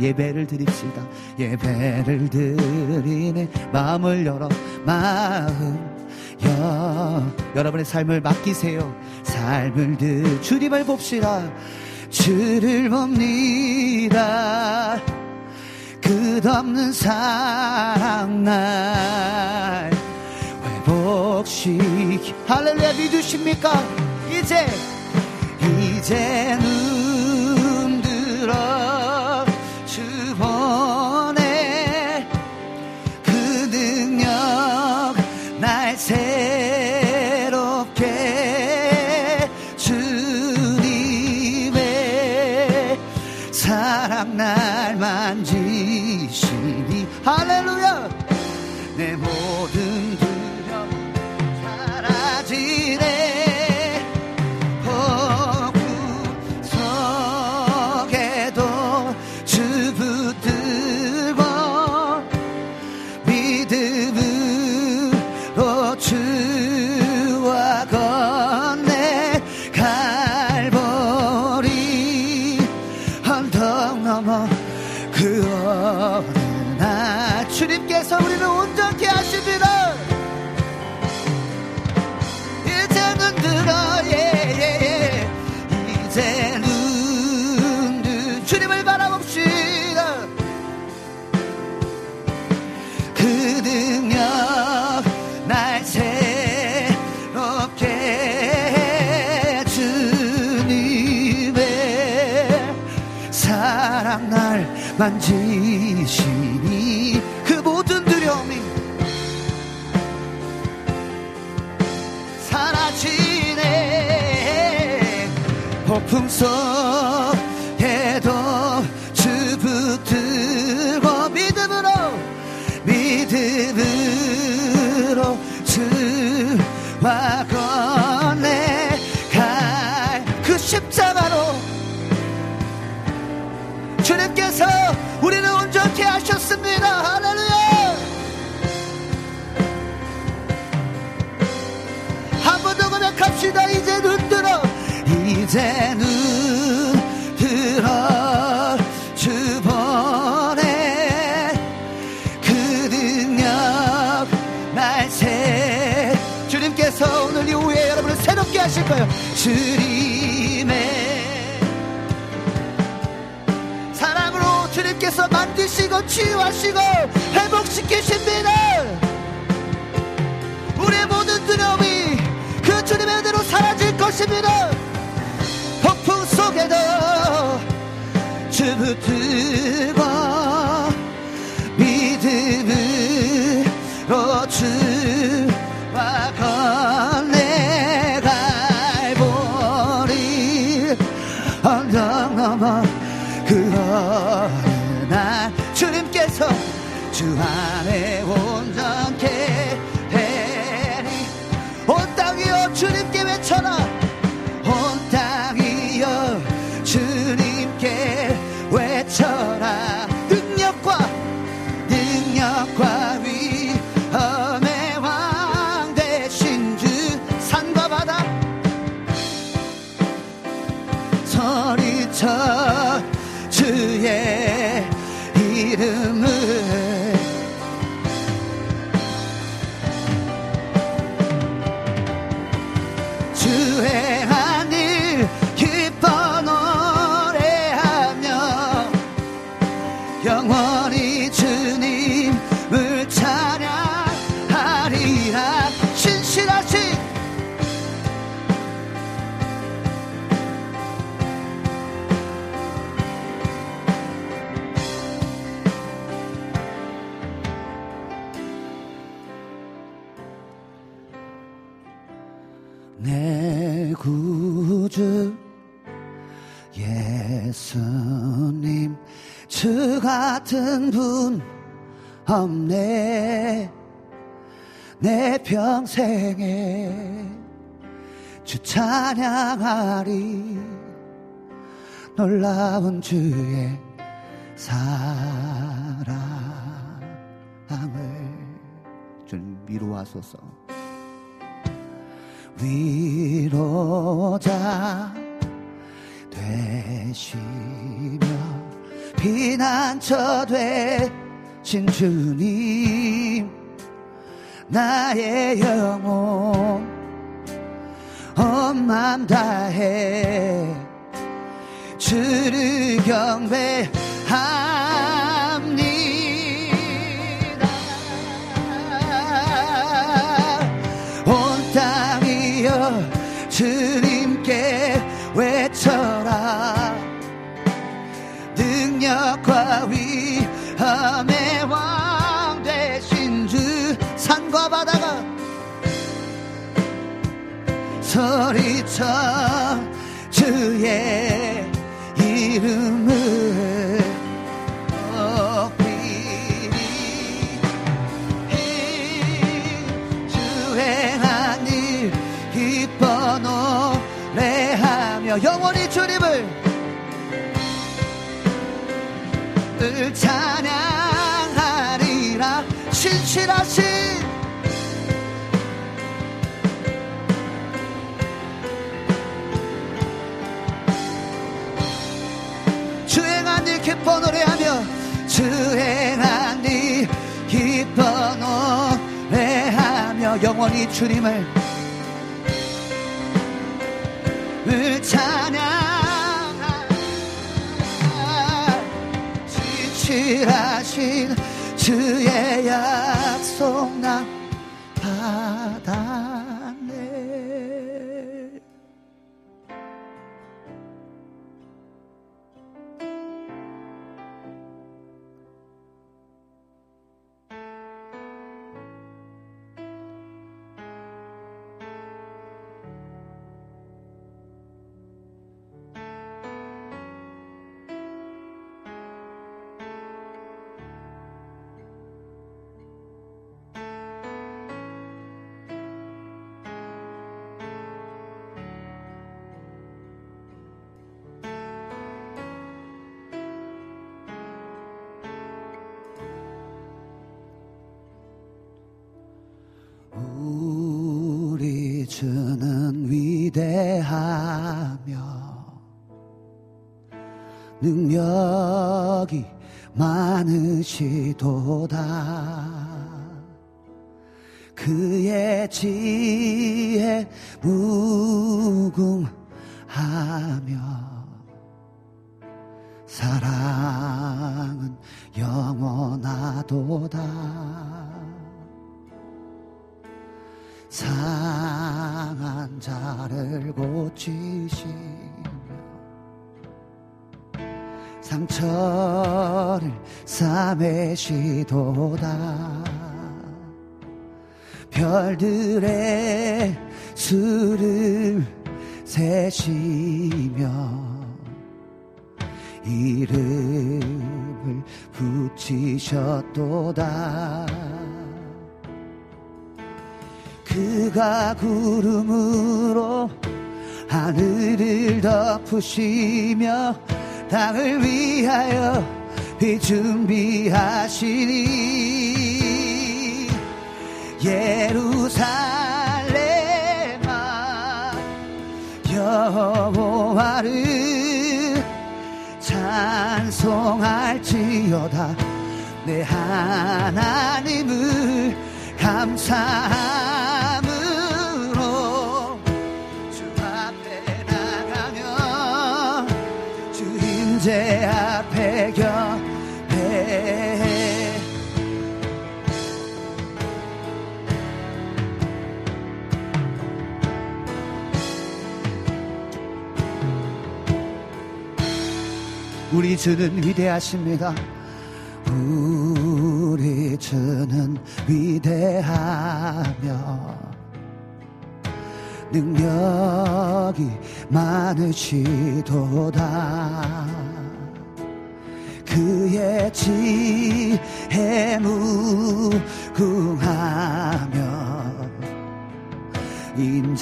예배를 드립시다. 예배를 드리네 마음을 열어 마음 여 여러분의 삶을 맡기세요. 삶을 드 주님을 봅시다. 주를 봅니다. 끝없는 사랑 날 회복시키 할렐루야 믿으십니까? 이제 이제 눈 들어 만지시니 그 모든 두려움이 사라지네. 폭풍 속 이제 눈 들어 주 보내 그 능력 날새 주님께서 오늘 이후에 여러분을 새롭게 하실 거예요. 주님의 사랑으로 주님께서 만드시고 치유하시고 회복시키십니다. 우리의 모든 두려움이 그 주님의 은혜로 사라질 것입니다 속에도 주 붙들고 믿음으로 주와 건네 갈보리 언덕 넘어 그 어느 날 주님께서 주안 주의 이름 같은 분 없네. 내 평생에 주 찬양하리. 놀라운 주의 사랑을 좀 위로하소서. 위로자 되시며 피난처 되신 주님 나의 영혼 온맘 다해 주를 경배합 위엄의 왕 되신 주 산과 바다가 소리쳐 주의 이름을 높이리 주행한 일 기뻐 노래하며 영원히 주님을 을 찬양하리라 신실하신 주행한 일 기뻐 노래하며 주행한 일 기뻐 노래하며 영원히 주님을 을 찬양하 지칠하신 주의 약속 나 받았 위대하며 능력이 많으시도다. 그의 지혜 무궁하며 사랑은 영원하도다 상한 자를 고치시며 상처를 싸매시도다. 별들의 수를 세시며 이름을 붙이셨도다 그가 구름으로 하늘을 덮으시며 땅을 위하여 비 준비하시니 예루살렘아 여호와를 찬송할지어다. 내 하나님을 감사함 문제 앞에 곁에 우리 주는 위대하십니다. 우리 주는 위대하며 능력이 많으시도다. 그의 지혜 무궁하며 인자는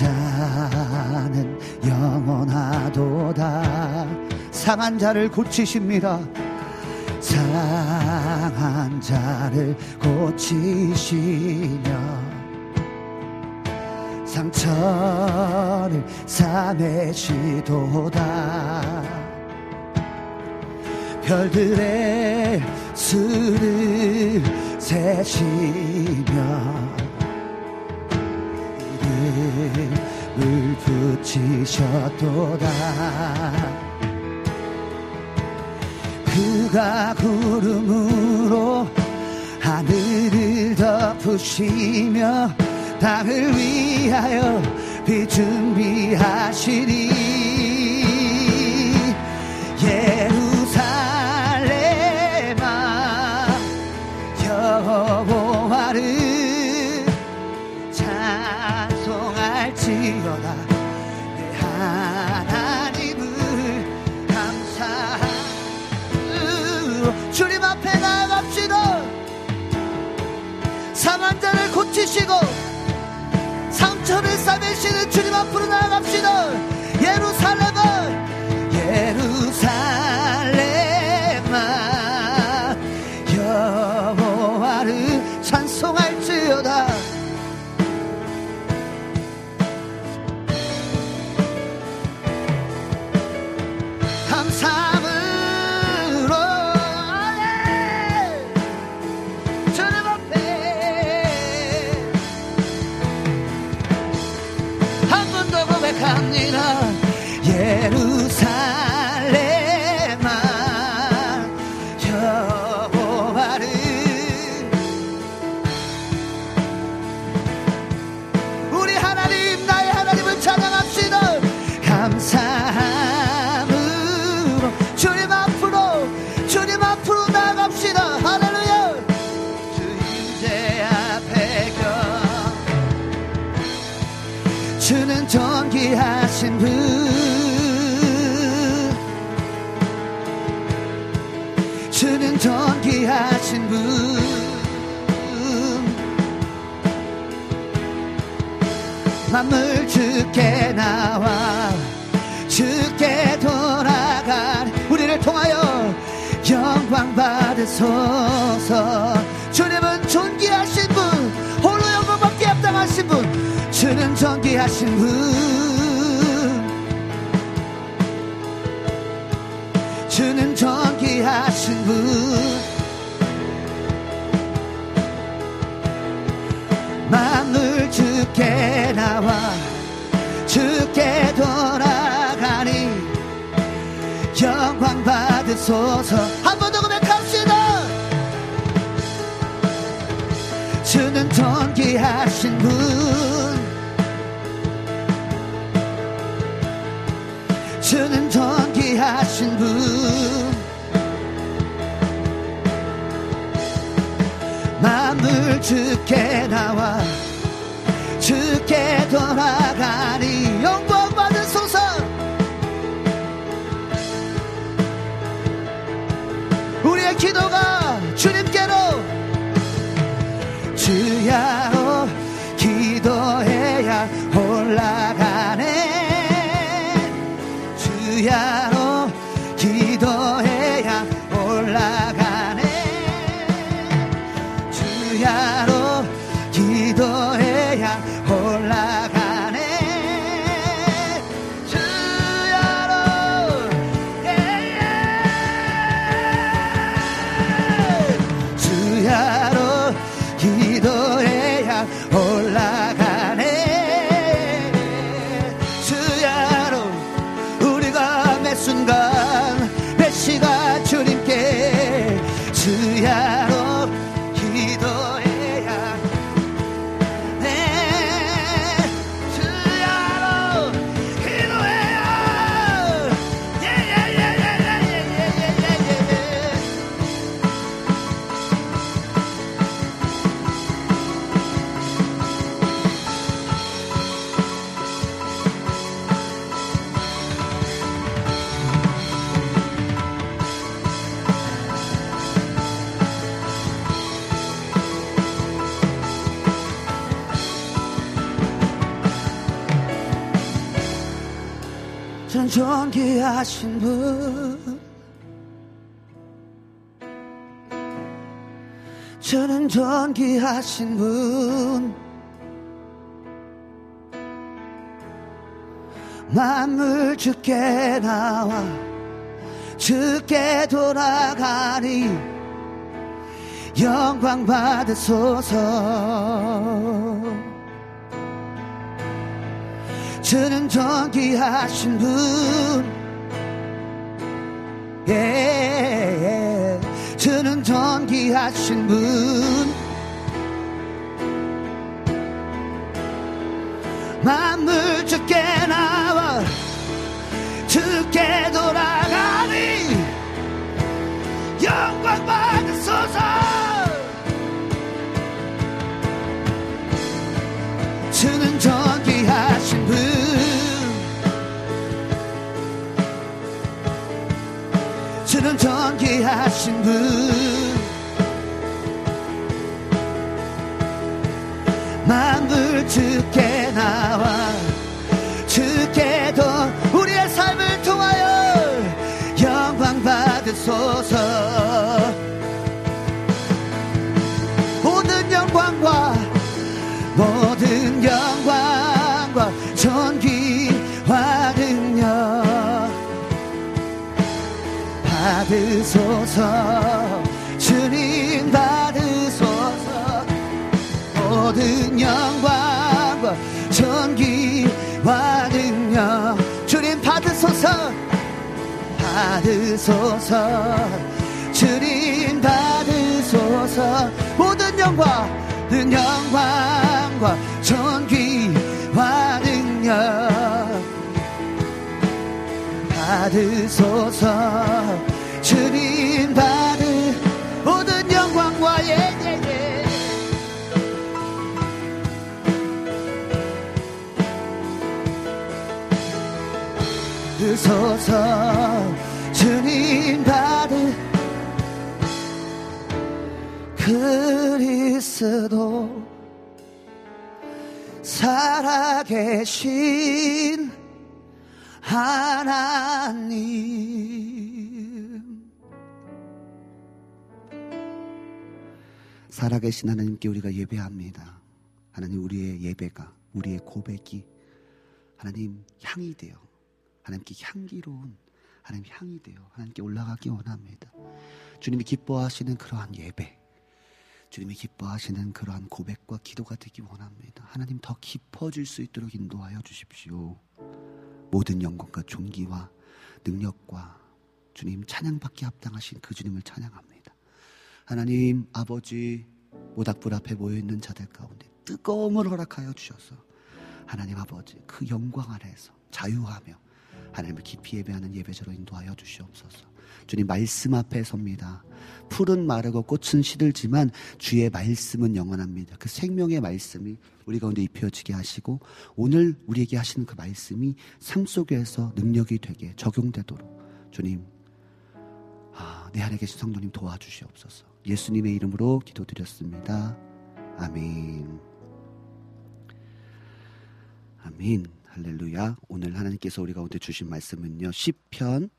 영원하도다. 상한 자를 고치십니다. 상한 자를 고치시며 상처를 사내시도다. 별들의 수를 세시며 이름을 붙이셨도다. 그가 구름으로 하늘을 덮으시며 땅을 위하여 비 준비하시니 고치시고 상처를 싸매시는 주님 앞으로 나아갑시다. 예루살렘은 예루살렘아 여호와를 찬송할지 만물 주께 나와 주께 돌아가니 영광 받으소서. 주는 존귀하신 분. 예, 주는 존귀하신 분 만물 주께 나와 주께 돌아가니 영광 받으소서 주는 존귀하신 분. 주는 존귀하신 분. 만물 주께 나와 주께도 우리의 삶을 통하여 영광 받으소서. 모든 영광과 모든 영광과 존귀와 능력 받으소서. 주님 받으소서. 모든 존귀 와 능력 주님 받으소서 받으소서. 주님 받으소서. 모든 영광 는 영광과 존귀와 능력 받으소서. 주님 받으 받으소서. 주님 받으 그리스도 살아계신 하나님. 살아계신 하나님께 우리가 예배합니다. 하나님 우리의 예배가 우리의 고백이 하나님 향이 되어 하나님께 향기로운 하나님 향이 되어 하나님께 올라가기 원합니다 주님이 기뻐하시는 그러한 예배 주님이 기뻐하시는 그러한 고백과 기도가 되기 원합니다. 하나님 더 깊어질 수 있도록 인도하여 주십시오. 모든 영광과 존귀와 능력과 주님 찬양받기 합당하신 그 주님을 찬양합니다. 하나님 아버지 모닥불 앞에 모여 있는 자들 가운데 뜨거움을 허락하여 주셔서 하나님 아버지 그 영광 아래에서 자유하며 하나님을 깊이 예배하는 예배자로 인도하여 주시옵소서. 주님 말씀 앞에 섭니다. 풀은 마르고 꽃은 시들지만 주의 말씀은 영원합니다. 그 생명의 말씀이 우리 가운데 입혀지게 하시고 오늘 우리에게 하시는 그 말씀이 삶 속에서 능력이 되게 적용되도록 주님 아, 내 안에 계신 성도님 도와주시옵소서. 예수님의 이름으로 기도드렸습니다. 아멘. 아멘. 할렐루야. 오늘 하나님께서 우리 가운데 주신 말씀은요. 10편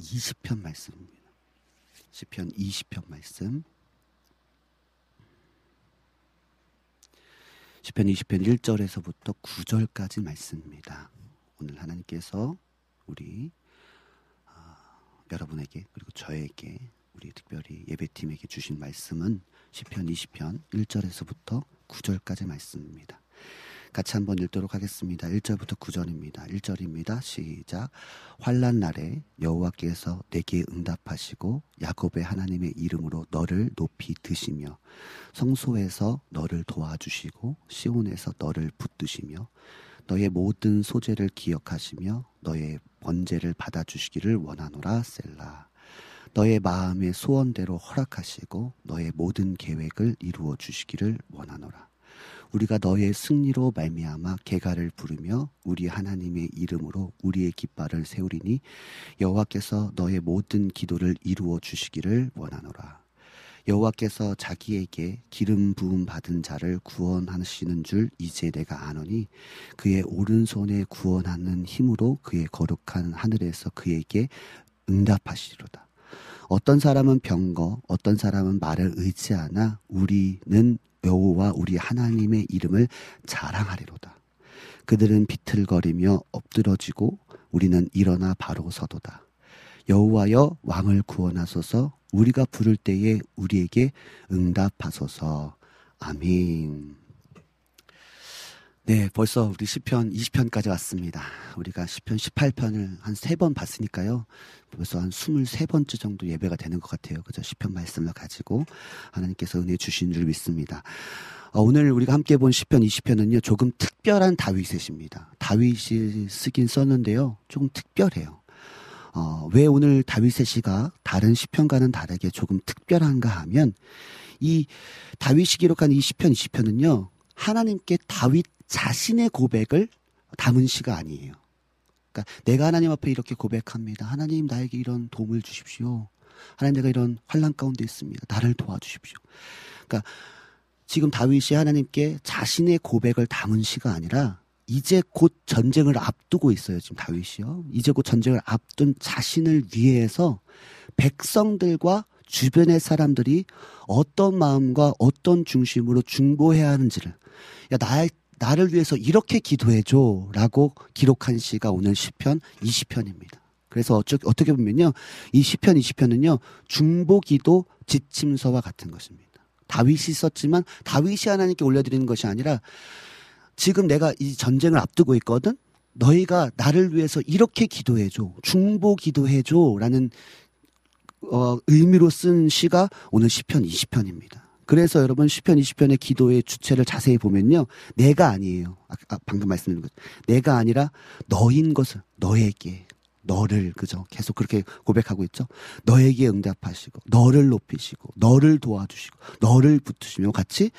20편 말씀입니다. 10편 20편 말씀. 10편 20편 1절에서부터 9절까지 말씀입니다. 오늘 하나님께서 우리 어, 여러분에게 그리고 저에게 우리 특별히 예배팀에게 주신 말씀은 10편 20편 1절에서부터 9절까지 말씀입니다. 같이 한번 읽도록 하겠습니다. 1절부터 9절입니다. 1절입니다. 시작. 환란 날에 여호와께서 내게 응답하시고 야곱의 하나님의 이름으로 너를 높이 드시며 성소에서 너를 도와주시고 시온에서 너를 붙드시며 너의 모든 소재를 기억하시며 너의 번제를 받아주시기를 원하노라 셀라. 너의 마음의 소원대로 허락하시고 너의 모든 계획을 이루어 주시기를 원하노라. 우리가 너의 승리로 말미암아 개가를 부르며 우리 하나님의 이름으로 우리의 깃발을 세우리니 여호와께서 너의 모든 기도를 이루어 주시기를 원하노라. 여호와께서 자기에게 기름 부음 받은 자를 구원하시는 줄 이제 내가 아노니 그의 오른손에 구원하는 힘으로 그의 거룩한 하늘에서 그에게 응답하시리로다. 어떤 사람은 병거, 어떤 사람은 말을 의지하나 우리는 여호와 우리 하나님의 이름을 자랑하리로다. 그들은 비틀거리며 엎드러지고 우리는 일어나 바로 서도다. 여호와여 왕을 구원하소서 우리가 부를 때에 우리에게 응답하소서. 아멘. 네, 벌써 우리 시편 20편까지 왔습니다. 우리가 시편 18편을 한 세 번 봤으니까요. 벌써 한 23번째 정도 예배가 되는 것 같아요. 그죠? 시편 말씀을 가지고 하나님께서 은혜 주신 줄 믿습니다. 어, 오늘 우리가 함께 본 시편 20편은요. 조금 특별한 다윗의 시입니다. 다윗이 쓰긴 썼는데요. 조금 특별해요. 어, 왜 오늘 다윗의 시가 다른 시편과는 다르게 조금 특별한가 하면 이 다윗이 기록한 이 시편 20편은요. 하나님께 다윗 자신의 고백을 담은 시가 아니에요. 그러니까 내가 하나님 앞에 이렇게 고백합니다. 하나님 나에게 이런 도움을 주십시오. 하나님 내가 이런 환란 가운데 있습니다. 나를 도와주십시오. 그러니까 지금 다윗이 하나님께 자신의 고백을 담은 시가 아니라 이제 곧 전쟁을 앞두고 있어요. 지금 다윗이요. 이제 곧 전쟁을 앞둔 자신을 위해서 백성들과 주변의 사람들이 어떤 마음과 어떤 중심으로 중보해야 하는지를 야 나, 나를 위해서 이렇게 기도해줘 라고 기록한 시가 오늘 시편 20편입니다. 그래서 어쩌, 어떻게 보면요. 이 시편 20편은요. 중보기도 지침서와 같은 것입니다. 다윗이 썼지만 다윗이 하나님께 올려드리는 것이 아니라 지금 내가 이 전쟁을 앞두고 있거든. 너희가 나를 위해서 이렇게 기도해줘. 중보 기도해줘. 라는, 어, 의미로 쓴 시가 오늘 시편 20편입니다. 그래서 여러분 시편 20편의 기도의 주체를 자세히 보면요. 내가 아니에요. 아, 아, 방금 말씀드린 것. 내가 아니라 너인 것을, 너에게. 너를 그죠 계속 그렇게 고백하고 있죠 너에게 응답하시고 너를 높이시고 너를 도와주시고 너를 붙으시며 같이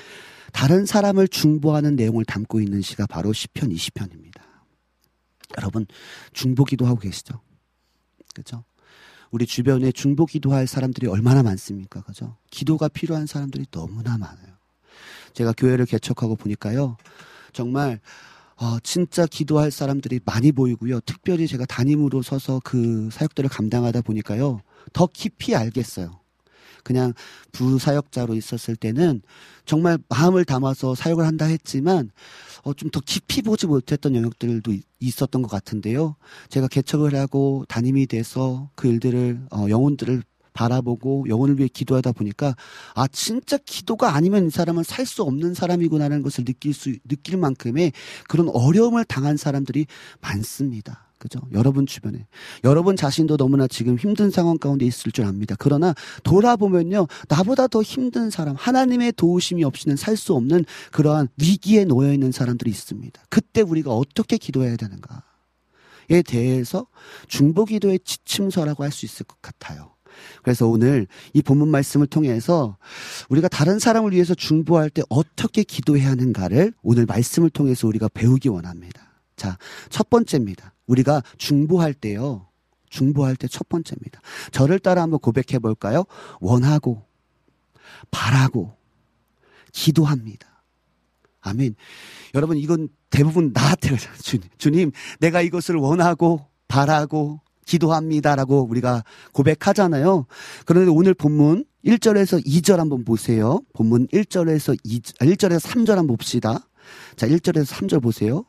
다른 사람을 중보하는 내용을 담고 있는 시가 바로 시편 20편입니다 여러분 중보 기도 하고 계시죠 그죠 우리 주변에 중보 기도할 사람들이 얼마나 많습니까 그죠 기도가 필요한 사람들이 너무나 많아요 제가 교회를 개척하고 보니까요 정말 어, 진짜 기도할 사람들이 많이 보이고요. 특별히 제가 담임으로 서서 그 사역들을 감당하다 보니까요. 더 깊이 알겠어요. 그냥 부사역자로 있었을 때는 정말 마음을 담아서 사역을 한다 했지만 어, 좀 더 깊이 보지 못했던 영역들도 이- 있었던 것 같은데요. 제가 개척을 하고 담임이 돼서 그 일들을 어, 영혼들을 바라보고 영혼을 위해 기도하다 보니까 아 진짜 기도가 아니면 이 사람은 살 수 없는 사람이구나라는 것을 느낄 수 느낄 만큼의 그런 어려움을 당한 사람들이 많습니다. 그죠? 여러분 주변에 여러분 자신도 너무나 지금 힘든 상황 가운데 있을 줄 압니다. 그러나 돌아보면요 나보다 더 힘든 사람 하나님의 도우심이 없이는 살 수 없는 그러한 위기에 놓여 있는 사람들이 있습니다. 그때 우리가 어떻게 기도해야 되는가에 대해서 중보 기도의 지침서라고 할 수 있을 것 같아요. 그래서 오늘 이 본문 말씀을 통해서 우리가 다른 사람을 위해서 중보할 때 어떻게 기도해야 하는가를 오늘 말씀을 통해서 우리가 배우기 원합니다. 자, 첫 번째입니다. 우리가 중보할 때요. 중보할 때 첫 번째입니다. 저를 따라 한번 고백해 볼까요? 원하고, 바라고, 기도합니다. 아멘. 여러분, 이건 대부분 나한테, 주님, 주님, 내가 이것을 원하고, 바라고, 기도합니다라고 우리가 고백하잖아요. 그런데 오늘 본문 1절에서 2절 한번 보세요. 본문 1절에서 2, 1절에서 3절 한번 봅시다. 자, 1절에서 3절 보세요.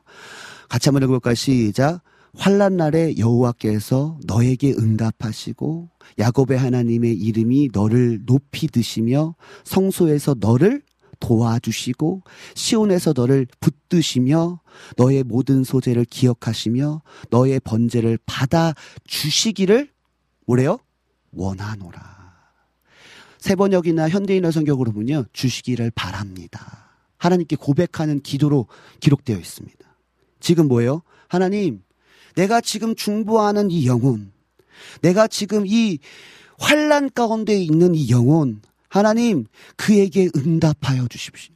같이 한번 읽어볼까요? 시작. 환란 날에 여호와께서 너에게 응답하시고 야곱의 하나님의 이름이 너를 높이 드시며 성소에서 너를 도와주시고 시온에서 너를 붙드시며 너의 모든 소재를 기억하시며 너의 번제를 받아 주시기를 뭐래요? 원하노라. 세 번역이나 현대인어 성격으로 보면요. 주시기를 바랍니다. 하나님께 고백하는 기도로 기록되어 있습니다. 지금 뭐예요? 하나님, 내가 지금 중보하는 이 영혼, 내가 지금 이 환란 가운데 있는 이 영혼, 하나님 그에게 응답하여 주십시오.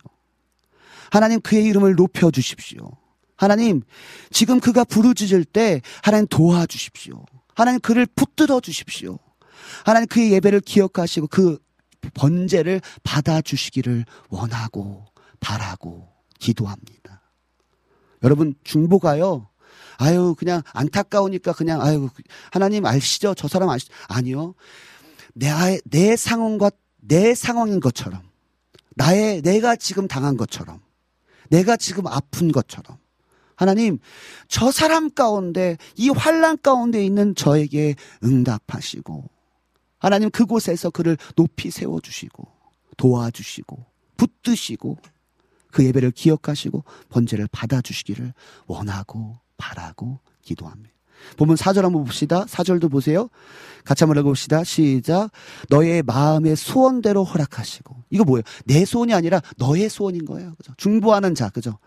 하나님 그의 이름을 높여 주십시오. 하나님 지금 그가 부르짖을 때 하나님 도와주십시오. 하나님 그를 붙들어 주십시오. 하나님 그의 예배를 기억하시고 그 번제를 받아 주시기를 원하고 바라고 기도합니다. 여러분 중보가요. 아유 그냥 안타까우니까 그냥 아유 하나님 아시죠? 저 사람 아시 아니요. 내, 내 상황과 내 상황인 것처럼 나의 내가 지금 당한 것처럼 내가 지금 아픈 것처럼 하나님 저 사람 가운데 이 환란 가운데 있는 저에게 응답하시고 하나님 그곳에서 그를 높이 세워 주시고 도와주시고 붙드시고 그 예배를 기억하시고 번제를 받아 주시기를 원하고 바라고 기도합니다. 보면 4절 한번 봅시다. 4절도 보세요. 같이 한번 읽어봅시다. 시작. 너의 마음의 소원대로 허락하시고. 이거 뭐예요? 내 소원이 아니라 너의 소원인 거예요. 그죠? 중보하는 자, 그죠?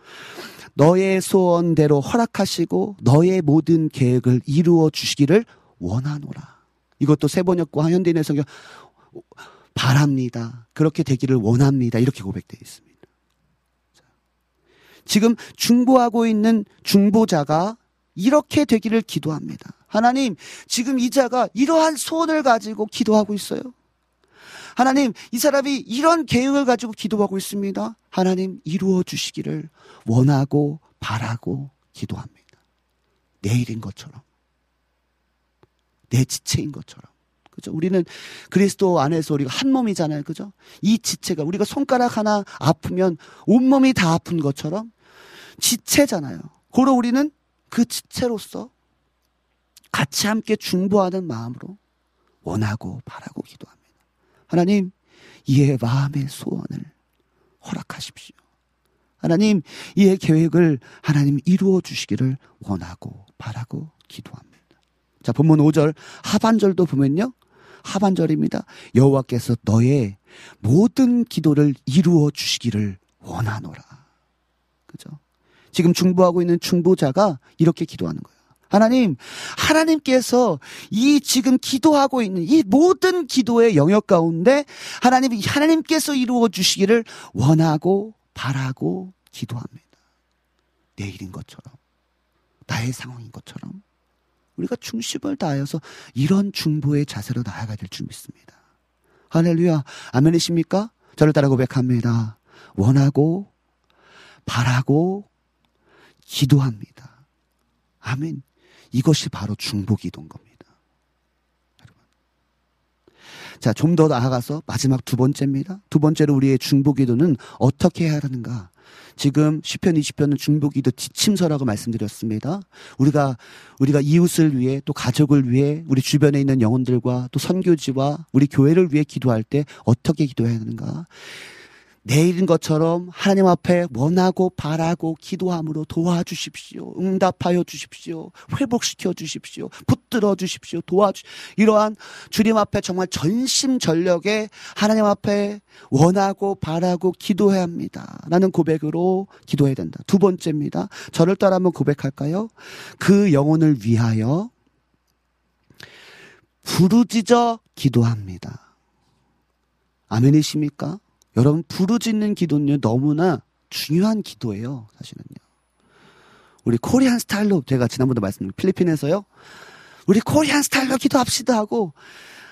너의 소원대로 허락하시고 너의 모든 계획을 이루어 주시기를 원하노라. 이것도 세번역과 현대인의 성경 바랍니다. 그렇게 되기를 원합니다. 이렇게 고백되어 있습니다. 지금 중보하고 있는 중보자가 이렇게 되기를 기도합니다. 하나님, 지금 이 자가 이러한 소원을 가지고 기도하고 있어요. 하나님, 이 사람이 이런 계획을 가지고 기도하고 있습니다. 하나님, 이루어 주시기를 원하고 바라고 기도합니다. 내일인 것처럼. 내 지체인 것처럼. 그죠? 우리는 그리스도 안에서 우리가 한 몸이잖아요. 그죠? 이 지체가 우리가 손가락 하나 아프면 온몸이 다 아픈 것처럼 지체잖아요. 고로 우리는 그 지체로서 같이 함께 중보하는 마음으로 원하고 바라고 기도합니다. 하나님, 이의 마음의 소원을 허락하십시오. 하나님, 이의 계획을 하나님 이루어 주시기를 원하고 바라고 기도합니다. 자, 본문 5절 하반절도 보면요. 하반절입니다. 여호와께서 너의 모든 기도를 이루어 주시기를 원하노라. 그죠? 지금 중보하고 있는 중보자가 이렇게 기도하는 거예요. 하나님, 하나님께서 이 지금 기도하고 있는 이 모든 기도의 영역 가운데 하나님, 하나님께서 이루어 주시기를 원하고 바라고 기도합니다. 내일인 것처럼, 나의 상황인 것처럼 우리가 중심을 다하여서 이런 중보의 자세로 나아가야 될 줄 믿습니다. 할렐루야. 아멘이십니까? 저를 따라 고백합니다. 원하고, 바라고, 기도합니다. 아멘. 이것이 바로 중보 기도인 겁니다. 여러분. 자, 좀 더 나아가서 마지막 두 번째입니다. 두 번째로 우리의 중보 기도는 어떻게 해야 하는가? 지금 시편 20편은 중보기도 지침서라고 말씀드렸습니다. 우리가 우리가 이웃을 위해 또 가족을 위해 우리 주변에 있는 영혼들과 또 선교지와 우리 교회를 위해 기도할 때 어떻게 기도해야 하는가? 내일인 것처럼 하나님 앞에 원하고 바라고 기도함으로 도와주십시오. 응답하여 주십시오. 회복시켜 주십시오. 붙들어 주십시오. 도와주, 이러한 주님 앞에 정말 전심전력에 하나님 앞에 원하고 바라고 기도해야 합니다. 라는 고백으로 기도해야 된다. 두 번째입니다. 저를 따라 한번 고백할까요? 그 영혼을 위하여 부르짖어 기도합니다. 아멘이십니까? 여러분 부르짖는 기도는요 너무나 중요한 기도예요 사실은요. 우리 코리안 스타일로 제가 지난번에 말씀드린 필리핀에서요. 우리 코리안 스타일로 기도합시다 하고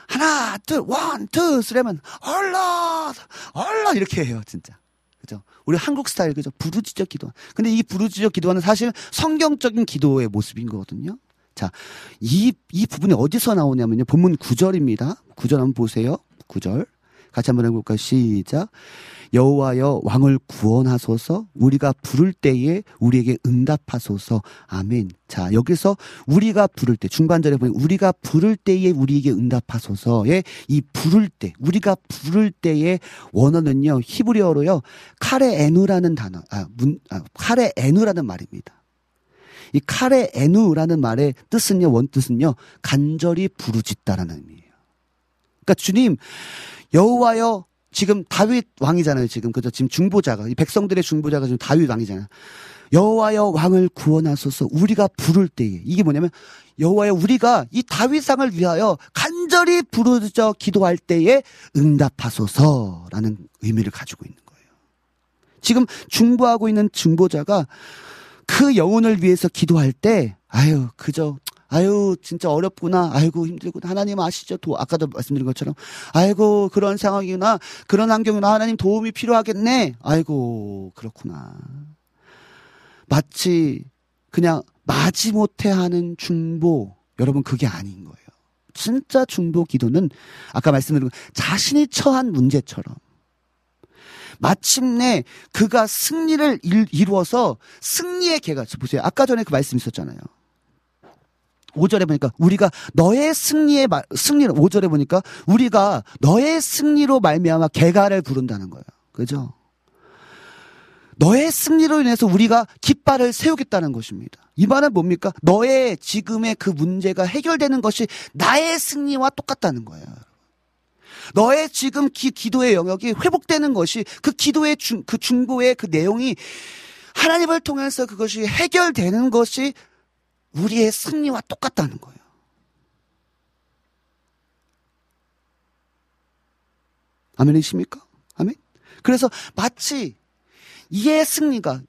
하나 둘원투 쓰려면 얼라 얼라 이렇게 해요 진짜. 그죠? 우리 한국 스타일 그죠? 부르짖어 기도. 근데 이 부르짖어 기도는 사실 성경적인 기도의 모습인 거거든요. 자, 이, 이 부분이 어디서 나오냐면요. 본문 9절입니다. 9절 한번 보세요. 9절. 같이 한번 해볼까요? 시작. 여호와여 왕을 구원하소서 우리가 부를 때에 우리에게 응답하소서 아멘. 자 여기서 우리가 부를 때 중반절에 보면 우리가 부를 때에 우리에게 응답하소서의 이 부를 때 우리가 부를 때의 원어는요 히브리어로요 카레 에누라는 단어 아, 문, 아 카레 에누라는 말입니다. 이 카레 에누라는 말의 뜻은요 원 뜻은요 간절히 부르짖다라는 의미예요. 그러니까 주님 여호와여 지금 다윗 왕이잖아요. 지금 그죠? 지금 중보자가 이 백성들의 중보자가 지금 다윗 왕이잖아요. 여호와여 왕을 구원하소서 우리가 부를 때에 이게 뭐냐면 여호와여 우리가 이 다윗상을 위하여 간절히 부르짖어 기도할 때에 응답하소서라는 의미를 가지고 있는 거예요. 지금 중보하고 있는 중보자가 그 영혼을 위해서 기도할 때 아유 그저 아유, 진짜 어렵구나. 아이고, 힘들구나. 하나님 아시죠? 도, 아까도 말씀드린 것처럼. 아이고, 그런 상황이구나. 그런 환경이구나. 하나님 도움이 필요하겠네. 아이고, 그렇구나. 마치 그냥 마지못해 하는 중보. 여러분, 그게 아닌 거예요. 진짜 중보 기도는 아까 말씀드린 것, 자신이 처한 문제처럼 마침내 그가 승리를 일- 이루어서 승리의 개가 보세요. 아까 전에 그 말씀 있었잖아요. 5절에 보니까 우리가 너의 승리의 말, 승리를 5절에 보니까 우리가 너의 승리로 말미암아 개가를 부른다는 거예요. 그죠? 너의 승리로 인해서 우리가 깃발을 세우겠다는 것입니다. 이 말은 뭡니까? 너의 지금의 그 문제가 해결되는 것이 나의 승리와 똑같다는 거예요. 너의 지금 기, 기도의 영역이 회복되는 것이 그 기도의 중, 그 중보의 그 내용이 하나님을 통해서 그것이 해결되는 것이 우리의 승리와 똑같다는 거예요. 아멘이십니까? 아멘? 그래서 마치 이의 승리가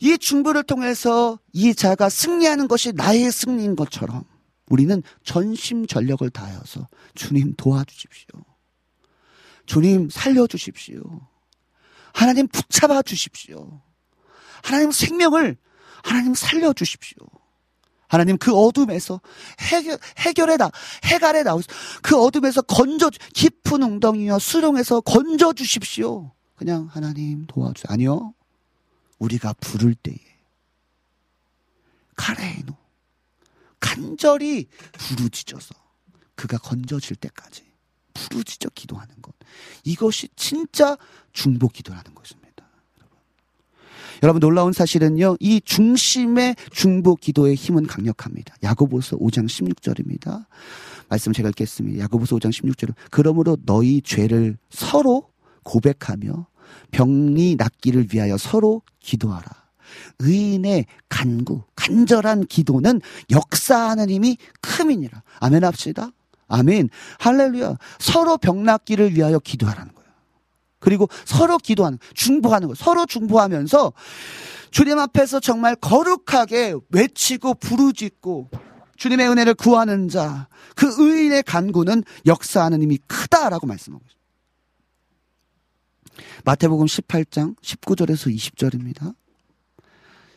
이 중보를 통해서 이 자가 승리하는 것이 나의 승리인 것처럼 우리는 전심 전력을 다하여서 주님 도와주십시오. 주님 살려주십시오. 하나님 붙잡아 주십시오. 하나님 생명을 하나님 살려주십시오. 하나님 그 어둠에서 해결, 해결해 나, 해갈해 나오시, 그 어둠에서 건져, 깊은 웅덩이와 수렁에서 건져 주십시오. 그냥 하나님 도와주, 아니요. 우리가 부를 때에, 카레이노, 간절히 부르짖어서 그가 건져질 때까지 부르짖어 기도하는 것. 이것이 진짜 중보 기도라는 것입니다. 여러분. 놀라운 사실은요. 이 중심의 중보 기도의 힘은 강력합니다. 야고보서 5장 16절입니다. 말씀 제가 읽겠습니다. 야고보서 5장 16절. 그러므로 너희 죄를 서로 고백하며 병이 낫기를 위하여 서로 기도하라. 의인의 간구, 간절한 기도는 역사하는 힘이 큼이니라. 아멘 합시다. 아멘. 할렐루야. 서로 병 낫기를 위하여 기도하라는 거예요. 그리고 서로 기도하는, 중보하는 거예요. 서로 중보하면서 주님 앞에서 정말 거룩하게 외치고 부르짖고 주님의 은혜를 구하는 자, 그 의인의 간구는 역사하는 힘이 크다라고 말씀하고 있습니다. 마태복음 18장 19절에서 20절입니다.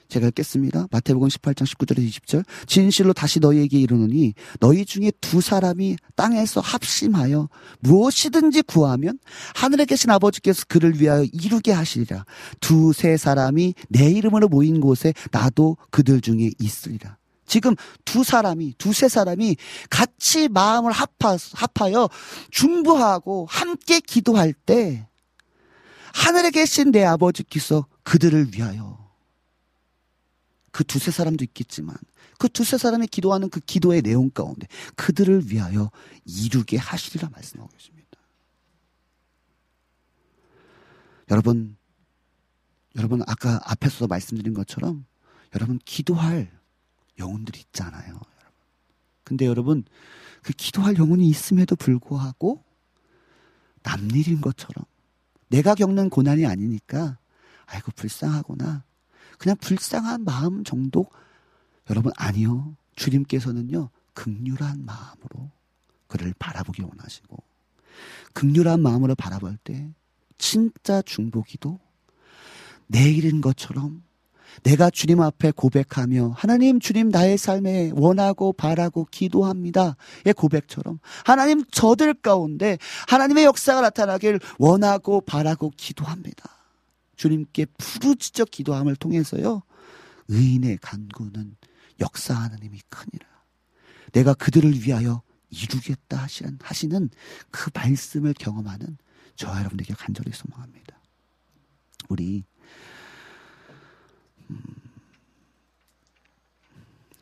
제가 읽겠습니다. 마태복음 18장 19절에서 20절. 진실로 다시 너희에게 이르노니 너희 중에 두 사람이 땅에서 합심하여 무엇이든지 구하면 하늘에 계신 아버지께서 그를 위하여 이루게 하시리라. 두세 사람이 내 이름으로 모인 곳에 나도 그들 중에 있으리라. 지금 두 사람이, 두세 사람이 같이 마음을 합하, 합하여 중부하고 함께 기도할 때 하늘에 계신 내 아버지께서 그들을 위하여 그 두세 사람도 있겠지만 그 두세 사람이 기도하는 그 기도의 내용 가운데 그들을 위하여 이루게 하시리라 말씀하고 계십니다. 여러분, 여러분 아까 앞에서 말씀드린 것처럼 여러분 기도할 영혼들이 있잖아요. 근데 여러분 그 기도할 영혼이 있음에도 불구하고 남일인 것처럼 내가 겪는 고난이 아니니까 아이고 불쌍하구나. 그냥 불쌍한 마음 정도 여러분 아니요. 주님께서는요. 극률한 마음으로 그를 바라보기 원하시고 극률한 마음으로 바라볼 때 진짜 중보기도 내 일인 것처럼 내가 주님 앞에 고백하며 하나님 주님 나의 삶에 원하고 바라고 기도합니다. 의 고백처럼 하나님 저들 가운데 하나님의 역사가 나타나길 원하고 바라고 기도합니다. 주님께 부르짖어 기도함을 통해서요. 의인의 간구는 역사하는 힘이 크니라. 내가 그들을 위하여 이루겠다 하시는, 하시는 그 말씀을 경험하는 저와 여러분에게 간절히 소망합니다. 우리 음,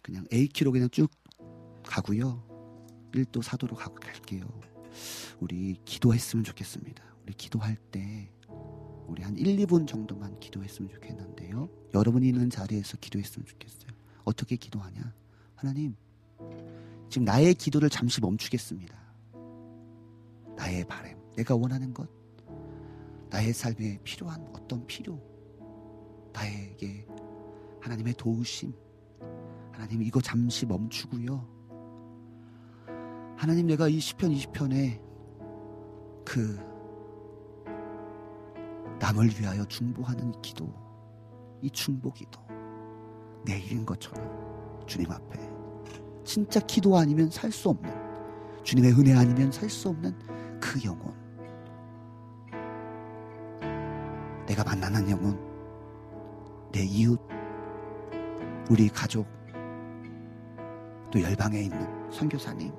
그냥 A키로 그냥 쭉 가고요. 1도 4도로 가고 갈게요. 우리 기도했으면 좋겠습니다. 우리 기도할 때 우리 한 1, 2분 정도만 기도했으면 좋겠는데요. 여러분이 있는 자리에서 기도했으면 좋겠어요. 어떻게 기도하냐? 하나님, 지금 나의 기도를 잠시 멈추겠습니다. 나의 바램, 내가 원하는 것, 나의 삶에 필요한 어떤 필요, 나에게 하나님의 도우심, 하나님 이거 잠시 멈추고요. 하나님 내가 이 시편 20편에 그 남을 위하여 중보하는 이 기도, 이 중보 기도, 내 일인 것처럼 주님 앞에 진짜 기도 아니면 살 수 없는 주님의 은혜 아니면 살 수 없는 그 영혼. 내가 만나는 영혼, 내 이웃, 우리 가족, 또 열방에 있는 선교사님,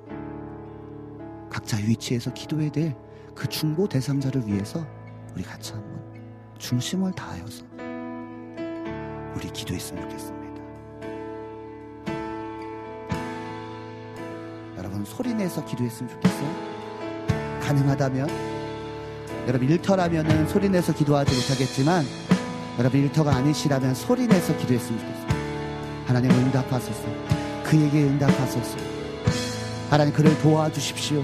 각자 위치에서 기도해야 될 그 중보 대상자를 위해서 우리 같이 한번 중심을 다하여서 우리 기도했으면 좋겠습니다. 여러분 소리 내서 기도했으면 좋겠어요. 가능하다면 여러분 일터라면은 소리 내서 기도하지 못하겠지만 여러분 일터가 아니시라면 소리 내서 기도했으면 좋겠습니다. 하나님 응답하소서. 그에게 응답하소서. 하나님 그를 도와주십시오.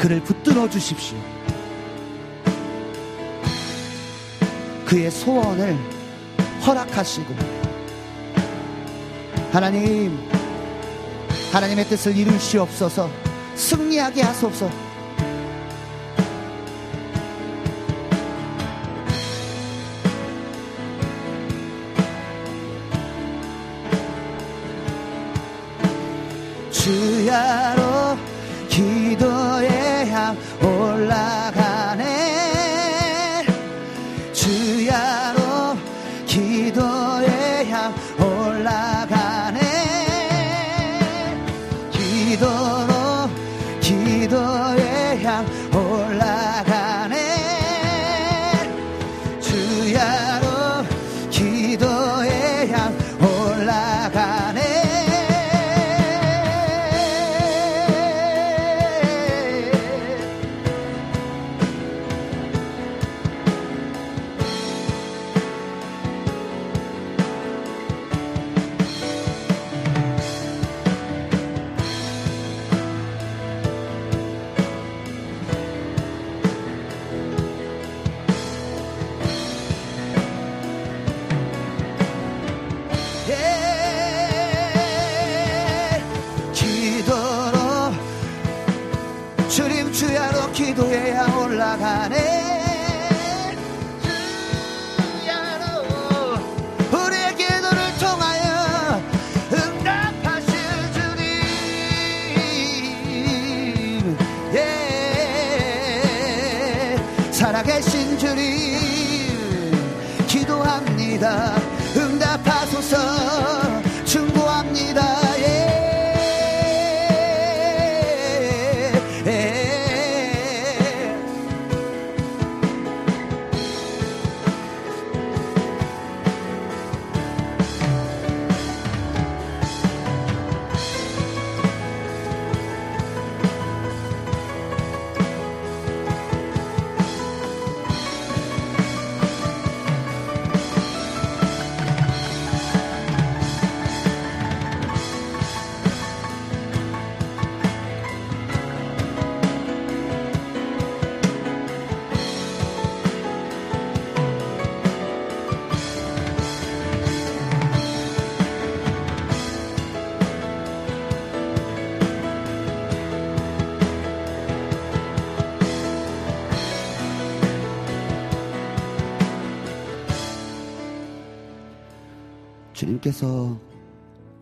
그를 붙들어 주십시오. 그의 소원을 허락하시고 하나님 하나님의 뜻을 이루시옵소서 승리하게 하소서 주님께서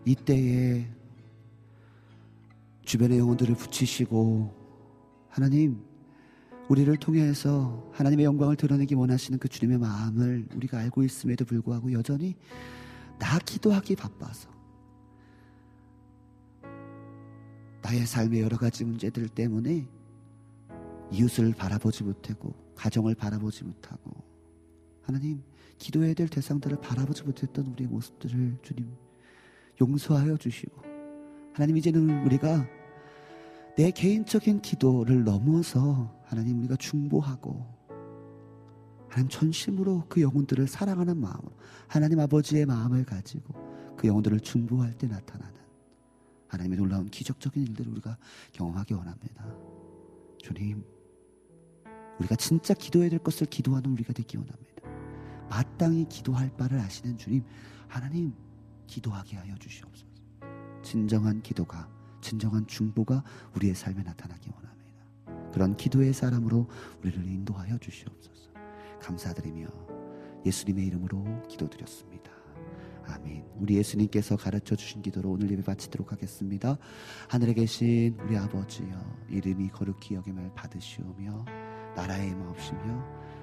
이때에 주변의 영혼들을 붙이시고 하나님 우리를 통해서 하나님의 영광을 드러내기 원하시는 그 주님의 마음을 우리가 알고 있음에도 불구하고 여전히 나 기도하기 바빠서 나의 삶의 여러 가지 문제들 때문에 이웃을 바라보지 못하고 가정을 바라보지 못하고 하나님 기도해야 될 대상들을 바라보지 못했던 우리의 모습들을 주님 용서하여 주시고 하나님 이제는 우리가 내 개인적인 기도를 넘어서 하나님 우리가 중보하고 하나님 전심으로 그 영혼들을 사랑하는 마음으로 하나님 아버지의 마음을 가지고 그 영혼들을 중보할 때 나타나는 하나님의 놀라운 기적적인 일들을 우리가 경험하기 원합니다. 주님, 우리가 진짜 기도해야 될 것을 기도하는 우리가 되기 원합니다. 마땅히 기도할 바를 아시는 주님, 하나님 기도하게 하여 주시옵소서. 진정한 기도가 진정한 중보가 우리의 삶에 나타나기 원합니다. 그런 기도의 사람으로 우리를 인도하여 주시옵소서. 감사드리며 예수님의 이름으로 기도드렸습니다. 아멘. 우리 예수님께서 가르쳐 주신 기도로 오늘 예배 바치도록 하겠습니다. 하늘에 계신 우리 아버지여 이름이 거룩히 여김을 받으시오며 나라의 마옵시며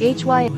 HY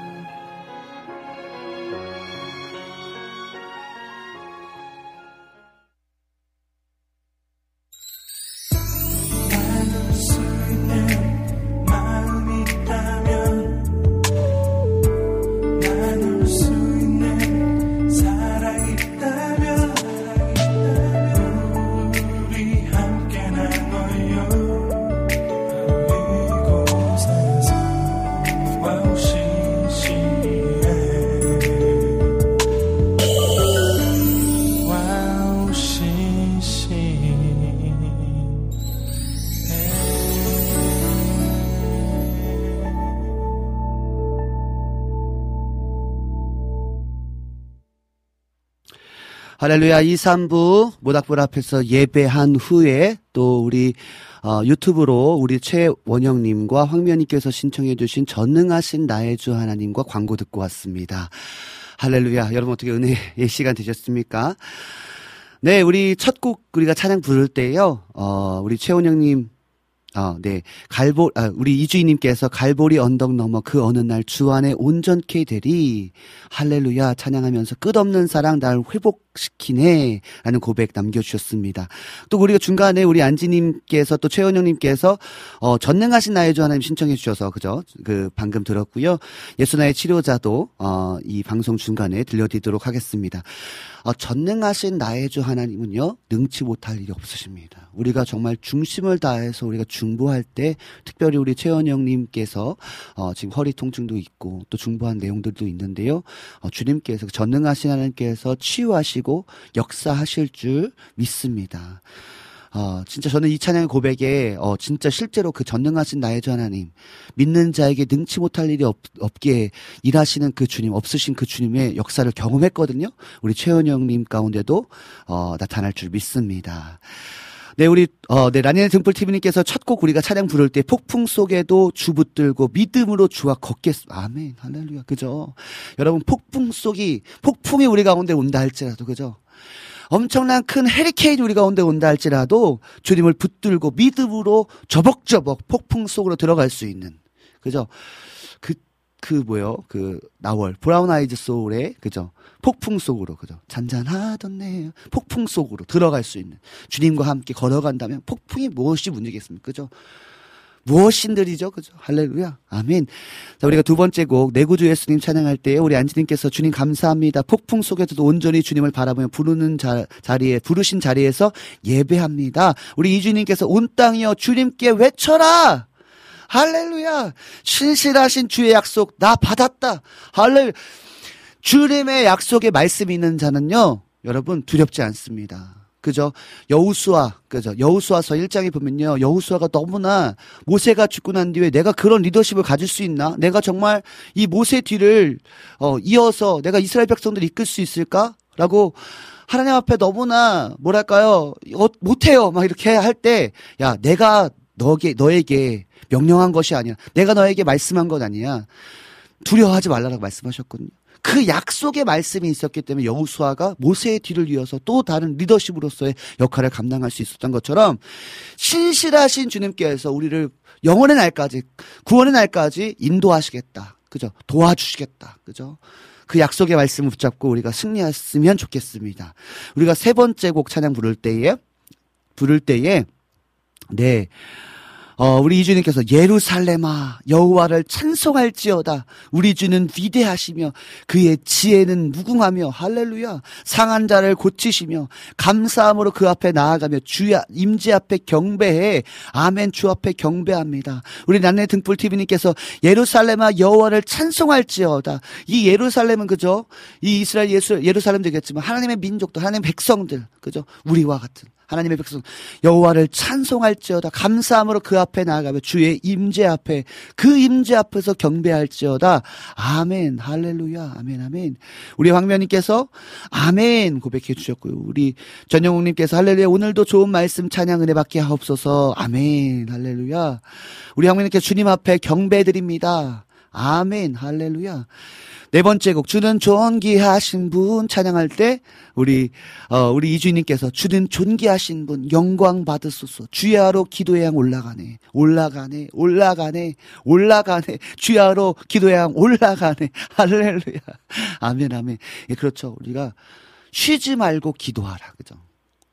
할렐루야 2, 3부 모닥불 앞에서 예배한 후에 또 우리 어, 유튜브로 우리 최원영님과 황면님께서 신청해 주신 전능하신 나의 주 하나님과 광고 듣고 왔습니다. 할렐루야 여러분 어떻게 은혜의 시간 되셨습니까? 네 우리 첫 곡 우리가 찬양 부를 때요 어, 우리 최원영님 아, 네. 갈보, 아, 우리 이주인님께서 갈보리 언덕 넘어 그 어느 날 주 안에 온전케 되리. 할렐루야. 찬양하면서 끝없는 사랑 날 회복시키네. 라는 고백 남겨주셨습니다. 또 우리가 중간에 우리 안지님께서 또 최원영님께서, 어, 전능하신 나의 주 하나님 신청해 주셔서, 그죠? 그, 방금 들었고요. 예수나의 치료자도, 어, 이 방송 중간에 들려드리도록 하겠습니다. 어, 전능하신 나의 주 하나님은요, 능치 못할 일이 없으십니다. 우리가 정말 중심을 다해서 우리가 중보할 때, 특별히 우리 최원 영님께서, 어, 지금 허리 통증도 있고, 또 중보한 내용들도 있는데요, 어, 주님께서, 전능하신 하나님께서 치유하시고, 역사하실 줄 믿습니다. 어, 진짜 저는 이 찬양의 고백에, 어, 진짜 실제로 그 전능하신 나의 주 하나님, 믿는 자에게 능치 못할 일이 없, 없기에 일하시는 그 주님, 없으신 그 주님의 역사를 경험했거든요. 우리 최은영님 가운데도, 어, 나타날 줄 믿습니다. 네, 우리, 어, 네, 라니네 등불 TV님께서 첫 곡 우리가 찬양 부를 때 폭풍 속에도 주 붙들고 믿음으로 주와 걷겠, 아멘, 할렐루야, 그죠? 여러분, 폭풍 속이, 폭풍이 우리 가운데 온다 할지라도, 그죠? 엄청난 큰 헤리케인이 우리 가운데 온다 할지라도 주님을 붙들고 믿음으로 저벅저벅 폭풍 속으로 들어갈 수 있는 그죠? 그, 그 뭐요? 그 나월 브라운 아이즈 소울의 그죠? 폭풍 속으로 그죠? 잔잔하던 내 폭풍 속으로 들어갈 수 있는 주님과 함께 걸어간다면 폭풍이 무엇이 문제겠습니까? 그죠? 무엇인들이죠, 그죠? 할렐루야, 아멘. 자, 우리가 두 번째 곡 내구주 예수님 찬양할 때 우리 안지님께서 주님 감사합니다. 폭풍 속에서도 온전히 주님을 바라보며 부르는 자, 자리에 부르신 자리에서 예배합니다. 우리 이주님께서 온 땅이여 주님께 외쳐라. 할렐루야. 신실하신 주의 약속 나 받았다. 할렐. 주님의 약속에 말씀이 있는 자는요, 여러분 두렵지 않습니다. 그죠? 여우수아, 그죠? 여우수아서 1장에 보면요. 여우수아가 너무나 모세가 죽고 난 뒤에 내가 그런 리더십을 가질 수 있나? 내가 정말 이 모세 뒤를 어, 이어서 내가 이스라엘 백성들 이끌 수 있을까? 라고 하나님 앞에 너무나 뭐랄까요? 어, 못해요. 막 이렇게 할 때, 야, 내가 너에게, 너에게 명령한 것이 아니야. 내가 너에게 말씀한 것 아니야. 두려워하지 말라라고 말씀하셨거든요. 그 약속의 말씀이 있었기 때문에 여우수아가 모세의 뒤를 이어서 또 다른 리더십으로서의 역할을 감당할 수 있었던 것처럼 신실하신 주님께서 우리를 영원의 날까지 구원의 날까지 인도하시겠다. 그죠? 도와주시겠다. 그죠? 그 약속의 말씀을 붙잡고 우리가 승리했으면 좋겠습니다. 우리가 세 번째 곡 찬양 부를 때에 부를 때에 네. 어, 우리 이주님께서 예루살렘아 여호와를 찬송할지어다. 우리 주는 위대하시며 그의 지혜는 무궁하며 할렐루야 상한 자를 고치시며 감사함으로 그 앞에 나아가며 주 임재 앞에 경배해. 아멘 주 앞에 경배합니다. 우리 난내 등불 TV님께서 예루살렘아 여호와를 찬송할지어다. 이 예루살렘은 그죠? 이 이스라엘 예수, 예루살렘 되겠지만 하나님의 민족도 하나님의 백성들 그죠? 우리와 같은 하나님의 백성 여호와를 찬송할지어다. 감사함으로 그 앞에 나아가며 주의 임재 앞에 그 임재 앞에서 경배할지어다. 아멘. 할렐루야. 아멘 아멘. 우리 황면님께서 아멘 고백해 주셨고요. 우리 전영욱님께서 할렐루야. 오늘도 좋은 말씀 찬양 은혜 받게 하옵소서. 아멘. 할렐루야. 우리 황면님께서 주님 앞에 경배 드립니다 아멘 할렐루야. 네 번째 곡 주는 존귀하신 분 찬양할 때 우리 어 우리 이주님께서 주는 존귀하신 분 영광 받으소서. 주야로 기도의 향 올라가네. 올라가네 올라가네 올라가네. 주야로 기도의 향 올라가네. 할렐루야. 아멘 아멘. 예, 그렇죠. 우리가 쉬지 말고 기도하라 그죠?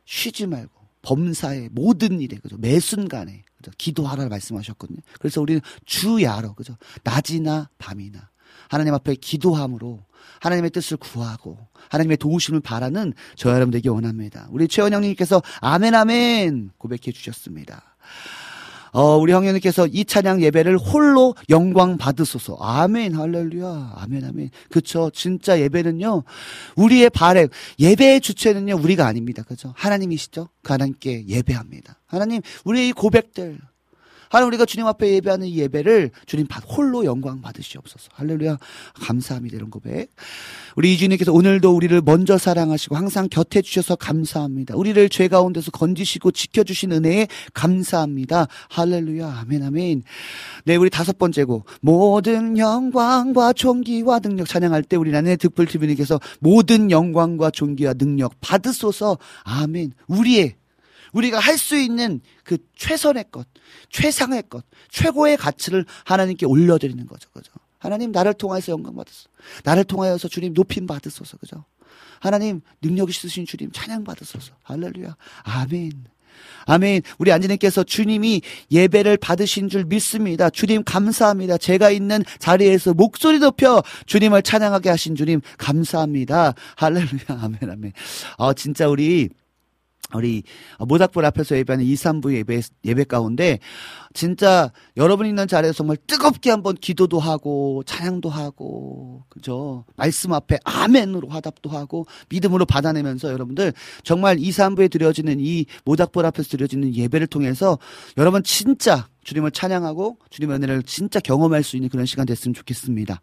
쉬지 말고. 범사의 모든 일에 그죠? 매 순간에 그죠 기도하라 말씀하셨거든요 그래서 우리는 주야로 그죠 낮이나 밤이나 하나님 앞에 기도함으로 하나님의 뜻을 구하고 하나님의 도우심을 바라는 저 여러분 되기 원합니다. 우리 최원 형님께서 아멘 아멘 고백해 주셨습니다. 어, 우리 형님께서 이 찬양 예배를 홀로 영광 받으소서. 아멘, 할렐루야. 아멘, 아멘. 그쵸. 진짜 예배는요, 우리의 바램, 예배의 주체는요, 우리가 아닙니다. 그죠? 하나님이시죠? 그 하나님께 예배합니다. 하나님, 우리의 이 고백들, 하나님 우리가 주님 앞에 예배하는 이 예배를 주님 받- 홀로 영광 받으시옵소서. 할렐루야. 감사합니다. 이런 고백. 우리 이주님께서 오늘도 우리를 먼저 사랑하시고 항상 곁에 주셔서 감사합니다. 우리를 죄 가운데서 건지시고 지켜주신 은혜에 감사합니다. 할렐루야. 아멘, 아멘. 네, 우리 다섯 번째 곡. 모든 영광과 존귀와 능력 찬양할 때 우리 나의 득불TV님께서 모든 영광과 존귀와 능력 받으소서. 아멘. 우리의 우리가 할 수 있는 그 최선의 것, 최상의 것, 최고의 가치를 하나님께 올려드리는 거죠. 그죠? 하나님 나를 통하여서 영광 받으소서. 나를 통하여서 주님 높임 받으소서. 그죠? 하나님 능력 있으신 주님 찬양 받으소서. 할렐루야. 아멘. 아멘. 우리 안지님께서 주님이 예배를 받으신 줄 믿습니다. 주님 감사합니다. 제가 있는 자리에서 목소리 높여 주님을 찬양하게 하신 주님 감사합니다. 할렐루야. 아멘, 아멘. 아, 진짜 우리 우리 모닥불 앞에서 예배하는 2, 3부 예배, 예배 가운데 진짜 여러분 있는 자리에서 정말 뜨겁게 한번 기도도 하고 찬양도 하고 그죠 말씀 앞에 아멘으로 화답도 하고 믿음으로 받아내면서 여러분들 정말 2, 3부에 드려지는 이 모닥불 앞에서 드려지는 예배를 통해서 여러분 진짜 주님을 찬양하고 주님의 은혜를 진짜 경험할 수 있는 그런 시간 됐으면 좋겠습니다.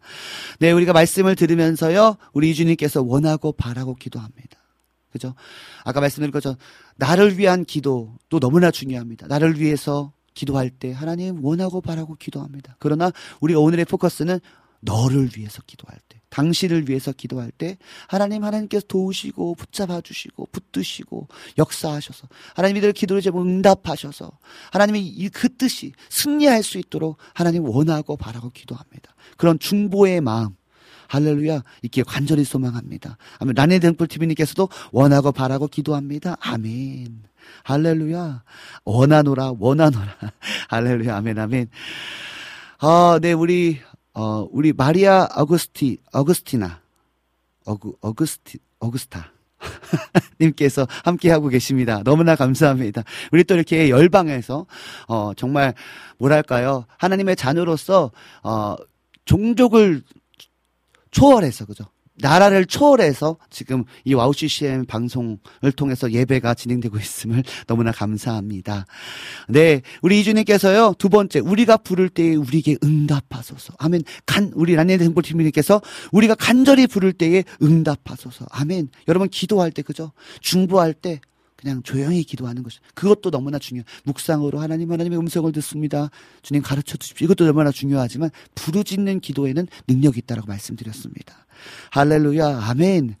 네, 우리가 말씀을 들으면서요, 우리 이주님께서 원하고 바라고 기도합니다. 그죠? 아까 말씀드린 것처럼 나를 위한 기도도 너무나 중요합니다. 나를 위해서 기도할 때 하나님 원하고 바라고 기도합니다. 그러나 우리 오늘의 포커스는 너를 위해서 기도할 때 당신을 위해서 기도할 때 하나님 하나님께서 도우시고 붙잡아 주시고 붙드시고 역사하셔서 하나님 이들 기도를 제목 응답하셔서 하나님이 이그 뜻이 승리할 수 있도록 하나님 원하고 바라고 기도합니다. 그런 중보의 마음 할렐루야 있기에 간절히 소망합니다. 아멘. 라네 등불 TV님께서도 원하고 바라고 기도합니다. 아멘. 할렐루야. 원하노라 원하노라. 할렐루야. 아멘 아멘. 아, 네 우리 어 우리 마리아 어그스티 어그스티나 어그 어그스티 어그스타 님께서 함께 하고 계십니다. 너무나 감사합니다. 우리 또 이렇게 열방에서 어 정말 뭐랄까요? 하나님의 자녀로서 어 종족을 초월해서 그죠? 나라를 초월해서 지금 이 와우 CCM 방송을 통해서 예배가 진행되고 있음을 너무나 감사합니다. 네, 우리 이주님께서요 두 번째 우리가 부를 때에 우리에게 응답하소서. 아멘. 간 우리 란네 행복팀님께서 우리가 간절히 부를 때에 응답하소서. 아멘. 여러분 기도할 때 그죠? 중보할 때 그냥 조용히 기도하는 것이 그것도 너무나 중요. 묵상으로 하나님 하나님의 음성을 듣습니다. 주님 가르쳐 주십시오. 이것도 얼마나 중요하지만 부르짖는 기도에는 능력이 있다라고 말씀드렸습니다. 할렐루야. 아멘.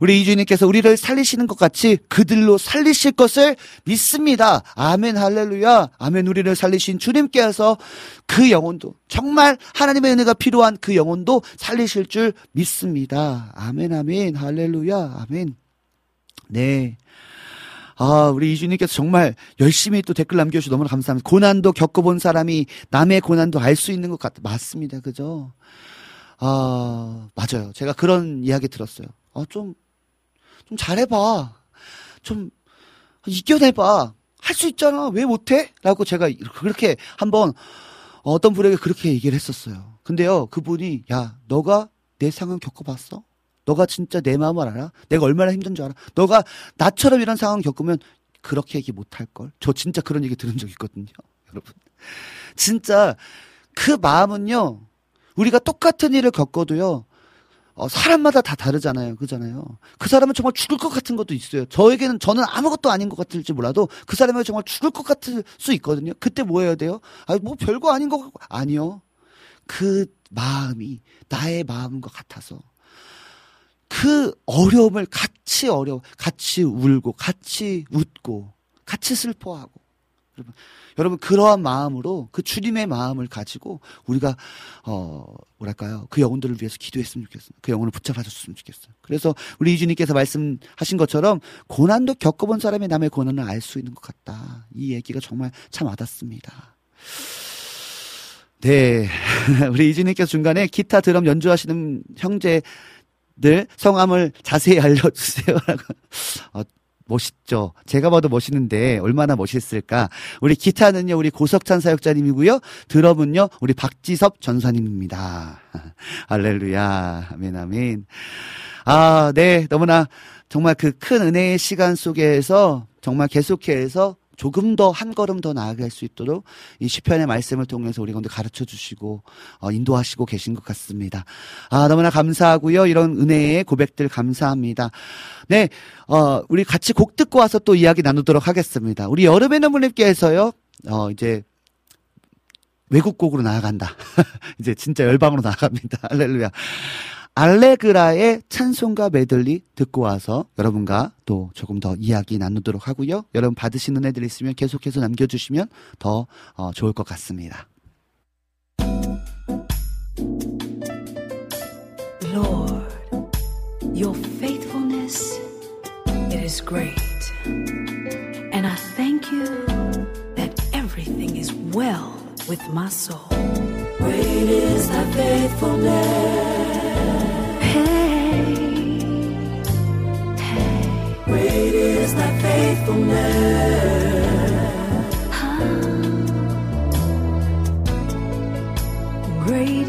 우리 이주님께서 우리를 살리시는 것 같이 그들로 살리실 것을 믿습니다. 아멘, 할렐루야. 아멘, 우리를 살리신 주님께서 그 영혼도, 정말 하나님의 은혜가 필요한 그 영혼도 살리실 줄 믿습니다. 아멘, 아멘, 할렐루야. 아멘. 네. 아, 우리 이주님께서 정말 열심히 또 댓글 남겨주셔서 너무나 감사합니다. 고난도 겪어본 사람이 남의 고난도 알 수 있는 것 같, 맞습니다. 그죠? 아, 맞아요. 제가 그런 이야기 들었어요. 아, 좀, 좀 잘해봐. 좀, 이겨내봐. 할 수 있잖아. 왜 못해? 라고 제가 그렇게 한번 어떤 분에게 그렇게 얘기를 했었어요. 근데요, 그분이, 야, 너가 내 상황 겪어봤어? 너가 진짜 내 마음을 알아? 내가 얼마나 힘든 줄 알아? 너가 나처럼 이런 상황 겪으면 그렇게 얘기 못 할 걸? 저 진짜 그런 얘기 들은 적 있거든요. 여러분. 진짜 그 마음은요, 우리가 똑같은 일을 겪어도요, 어, 사람마다 다 다르잖아요. 그잖아요. 그 사람은 정말 죽을 것 같은 것도 있어요. 저에게는 저는 아무것도 아닌 것 같을지 몰라도 그 사람은 정말 죽을 것 같을 수 있거든요. 그때 뭐 해야 돼요? 아, 뭐 별거 아닌 것 같고. 아니요. 그 마음이 나의 마음과 같아서 그 어려움을 같이 어려워, 같이 울고, 같이 웃고, 같이 슬퍼하고. 여러분, 여러분 그러한 마음으로 그 주님의 마음을 가지고 우리가 어 뭐랄까요 그 영혼들을 위해서 기도했으면 좋겠어요. 그 영혼을 붙잡아줬으면 좋겠어요. 그래서 우리 이주님께서 말씀하신 것처럼 고난도 겪어본 사람이 남의 고난을 알 수 있는 것 같다. 이 얘기가 정말 참 와닿습니다. 네, 우리 이주님께서 중간에 기타 드럼 연주하시는 형제 늘 성함을 자세히 알려주세요라고. 어, 멋있죠. 제가 봐도 멋있는데 얼마나 멋있을까. 우리 기타는요, 우리 고석찬 사역자님이고요. 드럼은요, 우리 박지섭 전사님입니다. 할렐루야. 아멘, 아멘. 아, 네. 너무나 정말 그 큰 은혜의 시간 속에서 정말 계속해서 조금 더 한 걸음 더 나아갈 수 있도록 이 시편의 말씀을 통해서 우리 가운데 가르쳐 주시고 어, 인도하시고 계신 것 같습니다. 아 너무나 감사하고요. 이런 은혜의 고백들 감사합니다. 네, 어 우리 같이 곡 듣고 와서 또 이야기 나누도록 하겠습니다. 우리 여름의 너무님께서요. 어 이제 외국곡으로 나아간다. 이제 진짜 열방으로 나아갑니다. 할렐루야. 알레그라의 찬송가 메들리 듣고 와서 여러분과 또 조금 더 이야기 나누도록 하고요. 여러분 받으신 은혜들 있으면 계속해서 남겨주시면 더 어, 좋을 것 같습니다. Lord, your faithfulness it is great. And I thank you that everything is well with my soul. Great is thy faithfulness. Is thy faithfulness. Great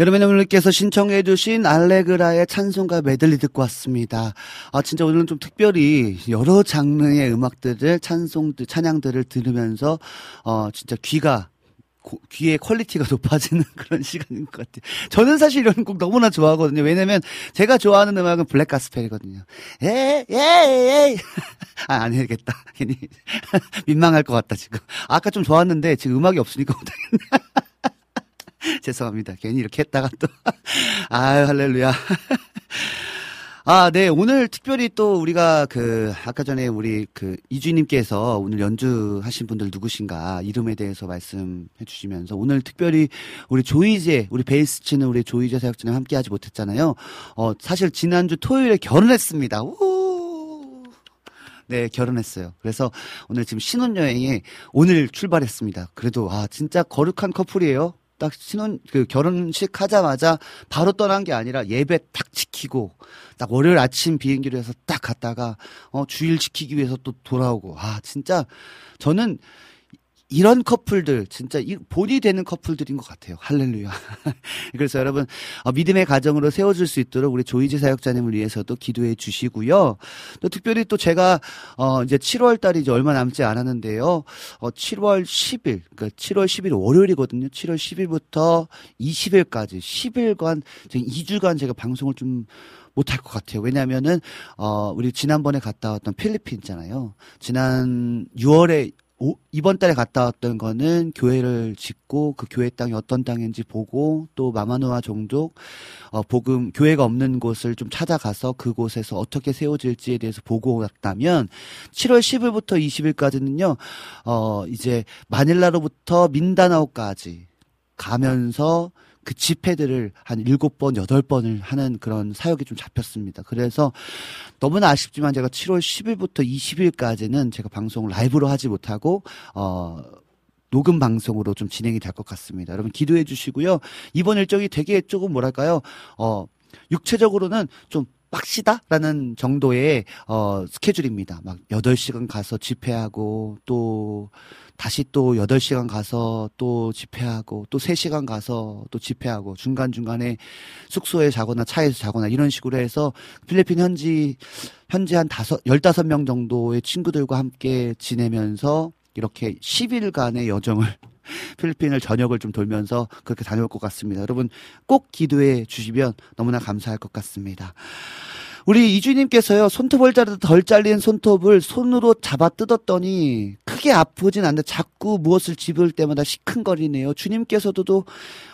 여러분들께서 신청해 주신 알레그라의 찬송가 메들리 듣고 왔습니다. 아, 진짜 오늘은 좀 특별히 여러 장르의 음악들을, 찬송들, 찬양들을 들으면서, 어, 진짜 귀가, 고- 귀의 quality가 높아지는 그런 시간인 것 같아요. 저는 사실 이런 곡 너무나 좋아하거든요. 왜냐면 제가 좋아하는 음악은 black gospel이거든요. 예, 예, 예. 아, 안 해야겠다. 괜히 민망할 것 같다, 지금. 아까 좀 좋았는데 지금 음악이 없으니까 못하겠네. 죄송합니다. 괜히 이렇게 했다가 또. 아유, 할렐루야. 아, 네. 오늘 특별히 또 우리가 그, 아까 전에 우리 그, 이주님께서 오늘 연주하신 분들 누구신가 이름에 대해서 말씀해 주시면서 오늘 특별히 우리 조이제, 우리 베이스 치는 우리 조이제 사역자님 함께 하지 못했잖아요. 어, 사실 지난주 토요일에 결혼했습니다. 우! 네, 결혼했어요. 그래서 오늘 지금 신혼여행에 오늘 출발했습니다. 그래도, 아, 진짜 거룩한 커플이에요. 딱 신혼, 그 결혼식 하자마자 바로 떠난 게 아니라 예배 딱 지키고, 딱 월요일 아침 비행기로 해서 딱 갔다가, 어, 주일 지키기 위해서 또 돌아오고, 아, 진짜, 저는 이런 커플들 진짜 이 본이 되는 커플들인 것 같아요. 할렐루야. 그래서 여러분 어, 믿음의 가정으로 세워질 수 있도록 우리 조이지 사역자님을 위해서도 기도해 주시고요. 또 특별히 또 제가 어 이제 7월 달이 이제 얼마 남지 않았는데요. 어 7월 10일 그러니까 7월 10일 월요일이거든요. 7월 10일부터 20일까지 10일간 2주간 제가 방송을 좀 못할 것 같아요. 왜냐하면은 어 우리 지난번에 갔다 왔던 필리핀 있잖아요. 지난 6월에 오, 이번 달에 갔다 왔던 거는 교회를 짓고 그 교회 땅이 어떤 땅인지 보고 또 마마누아 종족 어, 복음 교회가 없는 곳을 좀 찾아가서 그곳에서 어떻게 세워질지에 대해서 보고 왔다면 7월 10일부터 20일까지는요 어 이제 마닐라로부터 민다나오까지 가면서 그 집회들을 한 일곱 번, 여덟 번을 하는 그런 사역이 좀 잡혔습니다. 그래서 너무나 아쉽지만 제가 7월 10일부터 20일까지는 제가 방송을 라이브로 하지 못하고, 어, 녹음 방송으로 좀 진행이 될 것 같습니다. 여러분 기도해 주시고요. 이번 일정이 되게 조금 뭐랄까요, 어, 육체적으로는 좀 빡시다라는 정도의 어 스케줄입니다. 막 8시간 가서 집회하고 또 다시 또 8시간 가서 또 집회하고 또 3시간 가서 또 집회하고 중간중간에 숙소에 자거나 차에서 자거나 이런 식으로 해서 필리핀 현지 현지 한 다섯 15명 정도의 친구들과 함께 지내면서 이렇게 10일간의 여정을 필리핀을 저녁을 좀 돌면서 그렇게 다녀올 것 같습니다. 여러분 꼭 기도해 주시면 너무나 감사할 것 같습니다. 우리 이주님께서요 손톱을 자르듯 덜 잘린 손톱을 손으로 잡아 뜯었더니 크게 아프진 않는데 자꾸 무엇을 집을 때마다 시큰거리네요. 주님께서도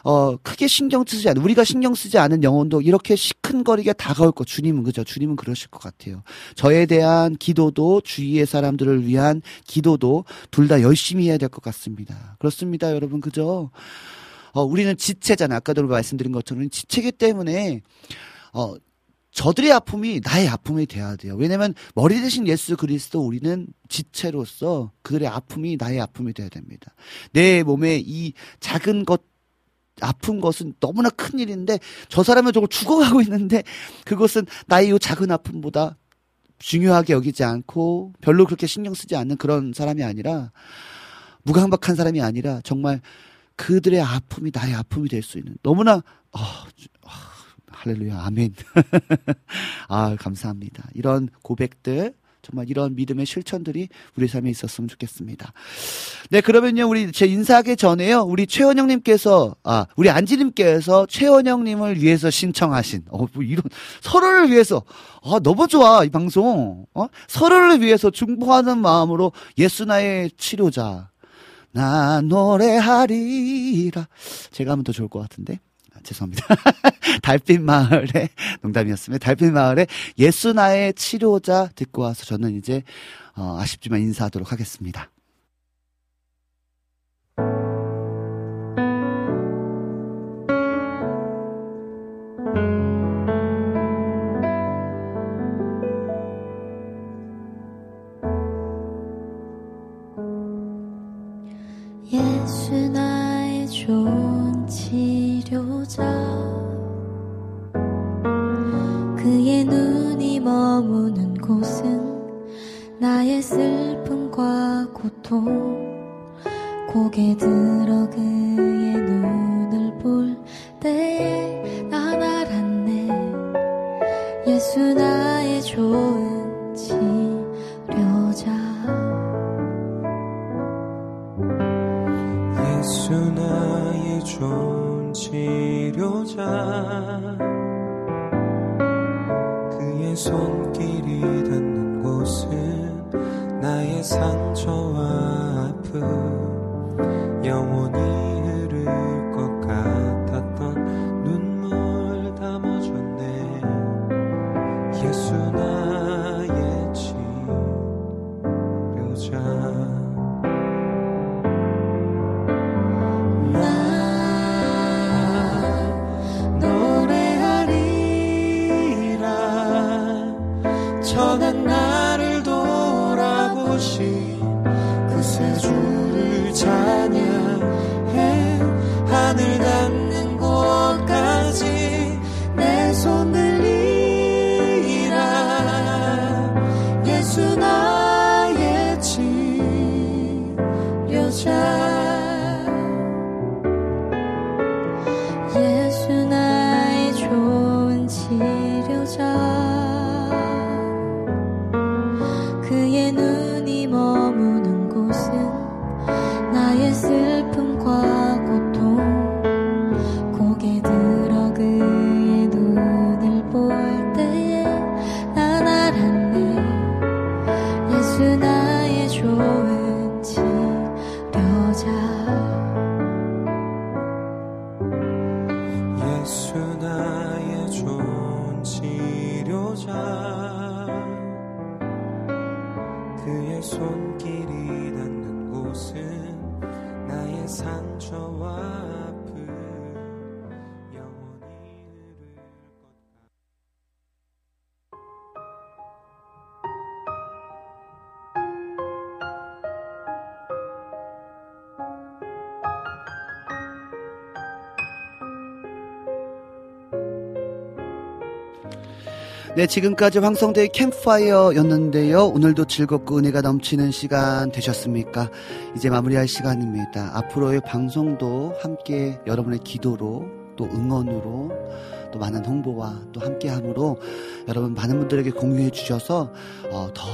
어 크게 신경 쓰지 않는 우리가 신경 쓰지 않은 영혼도 이렇게 시큰거리게 다가올 것. 주님은 그죠? 주님은 그러실 것 같아요. 저에 대한 기도도 주위의 사람들을 위한 기도도 둘 다 열심히 해야 될 것 같습니다. 그렇습니다, 여러분 그죠? 어 우리는 지체잖아. 아까도 말씀드린 것처럼 지체기 때문에 어 저들의 아픔이 나의 아픔이 돼야 돼요. 왜냐면 머리 대신 예수 그리스도 우리는 지체로서 그들의 아픔이 나의 아픔이 돼야 됩니다. 내 몸에 이 작은 것 아픈 것은 너무나 큰 일인데 저 사람은 저거 죽어가고 있는데 그것은 나의 이 작은 아픔보다 중요하게 여기지 않고 별로 그렇게 신경 쓰지 않는 그런 사람이 아니라 무감박한 사람이 아니라 정말 그들의 아픔이 나의 아픔이 될 수 있는 너무나 어, 어, 할렐루야 아멘 아 감사합니다 이런 고백들 정말 이런 믿음의 실천들이 우리 삶에 있었으면 좋겠습니다. 네, 그러면요, 우리 제 인사하기 전에요, 우리 최원영님께서, 아, 우리 안지님께서 최원영님을 위해서 신청하신, 어, 뭐 이런, 서로를 위해서, 아, 너무 좋아, 이 방송. 어? 서로를 위해서 중보하는 마음으로 예수 나의 치료자. 나 노래하리라. 제가 하면 더 좋을 것 같은데. 아, 죄송합니다. 달빛 마을의 농담이었습니다. 달빛 마을의 예수 나의 치료자 듣고 와서 저는 이제 어, 아쉽지만 인사하도록 하겠습니다. 네, 지금까지 황성대의 캠파이어였는데요. 오늘도 즐겁고 은혜가 넘치는 시간 되셨습니까? 이제 마무리할 시간입니다. 앞으로의 방송도 함께 여러분의 기도로 또 응원으로 또 많은 홍보와 또 함께함으로 여러분 많은 분들에게 공유해 주셔서 어, 더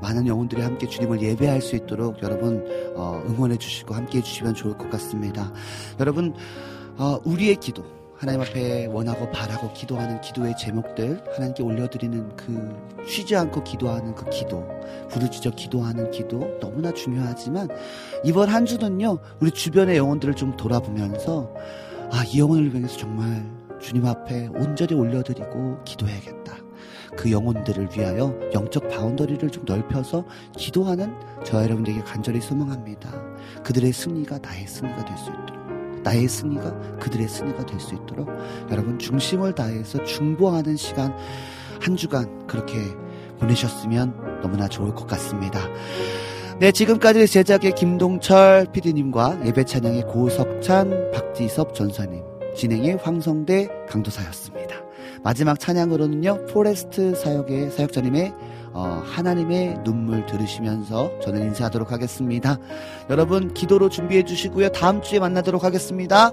많은 영혼들이 함께 주님을 예배할 수 있도록 여러분 어, 응원해 주시고 함께 해 주시면 좋을 것 같습니다. 여러분 어, 우리의 기도 하나님 앞에 원하고 바라고 기도하는 기도의 제목들 하나님께 올려드리는 그 쉬지 않고 기도하는 그 기도 부르짖어 기도하는 기도 너무나 중요하지만 이번 한 주는요 우리 주변의 영혼들을 좀 돌아보면서 아 이 영혼을 위해서 정말 주님 앞에 온전히 올려드리고 기도해야겠다. 그 영혼들을 위하여 영적 바운더리를 좀 넓혀서 기도하는 저와 여러분들에게 간절히 소망합니다. 그들의 승리가 나의 승리가 될 수 있도록 나의 승리가 그들의 승리가 될 수 있도록 여러분 중심을 다해서 중보하는 시간 한 주간 그렇게 보내셨으면 너무나 좋을 것 같습니다. 네, 지금까지 제작의 김동철 PD님과 예배 찬양의 고석찬, 박지섭 전도사님, 진행의 황성대 강도사였습니다. 마지막 찬양으로는요, 포레스트 사역의 사역자님의 어, 하나님의 눈물 들으시면서 저는 인사하도록 하겠습니다. 여러분 기도로 준비해 주시고요. 다음 주에 만나도록 하겠습니다.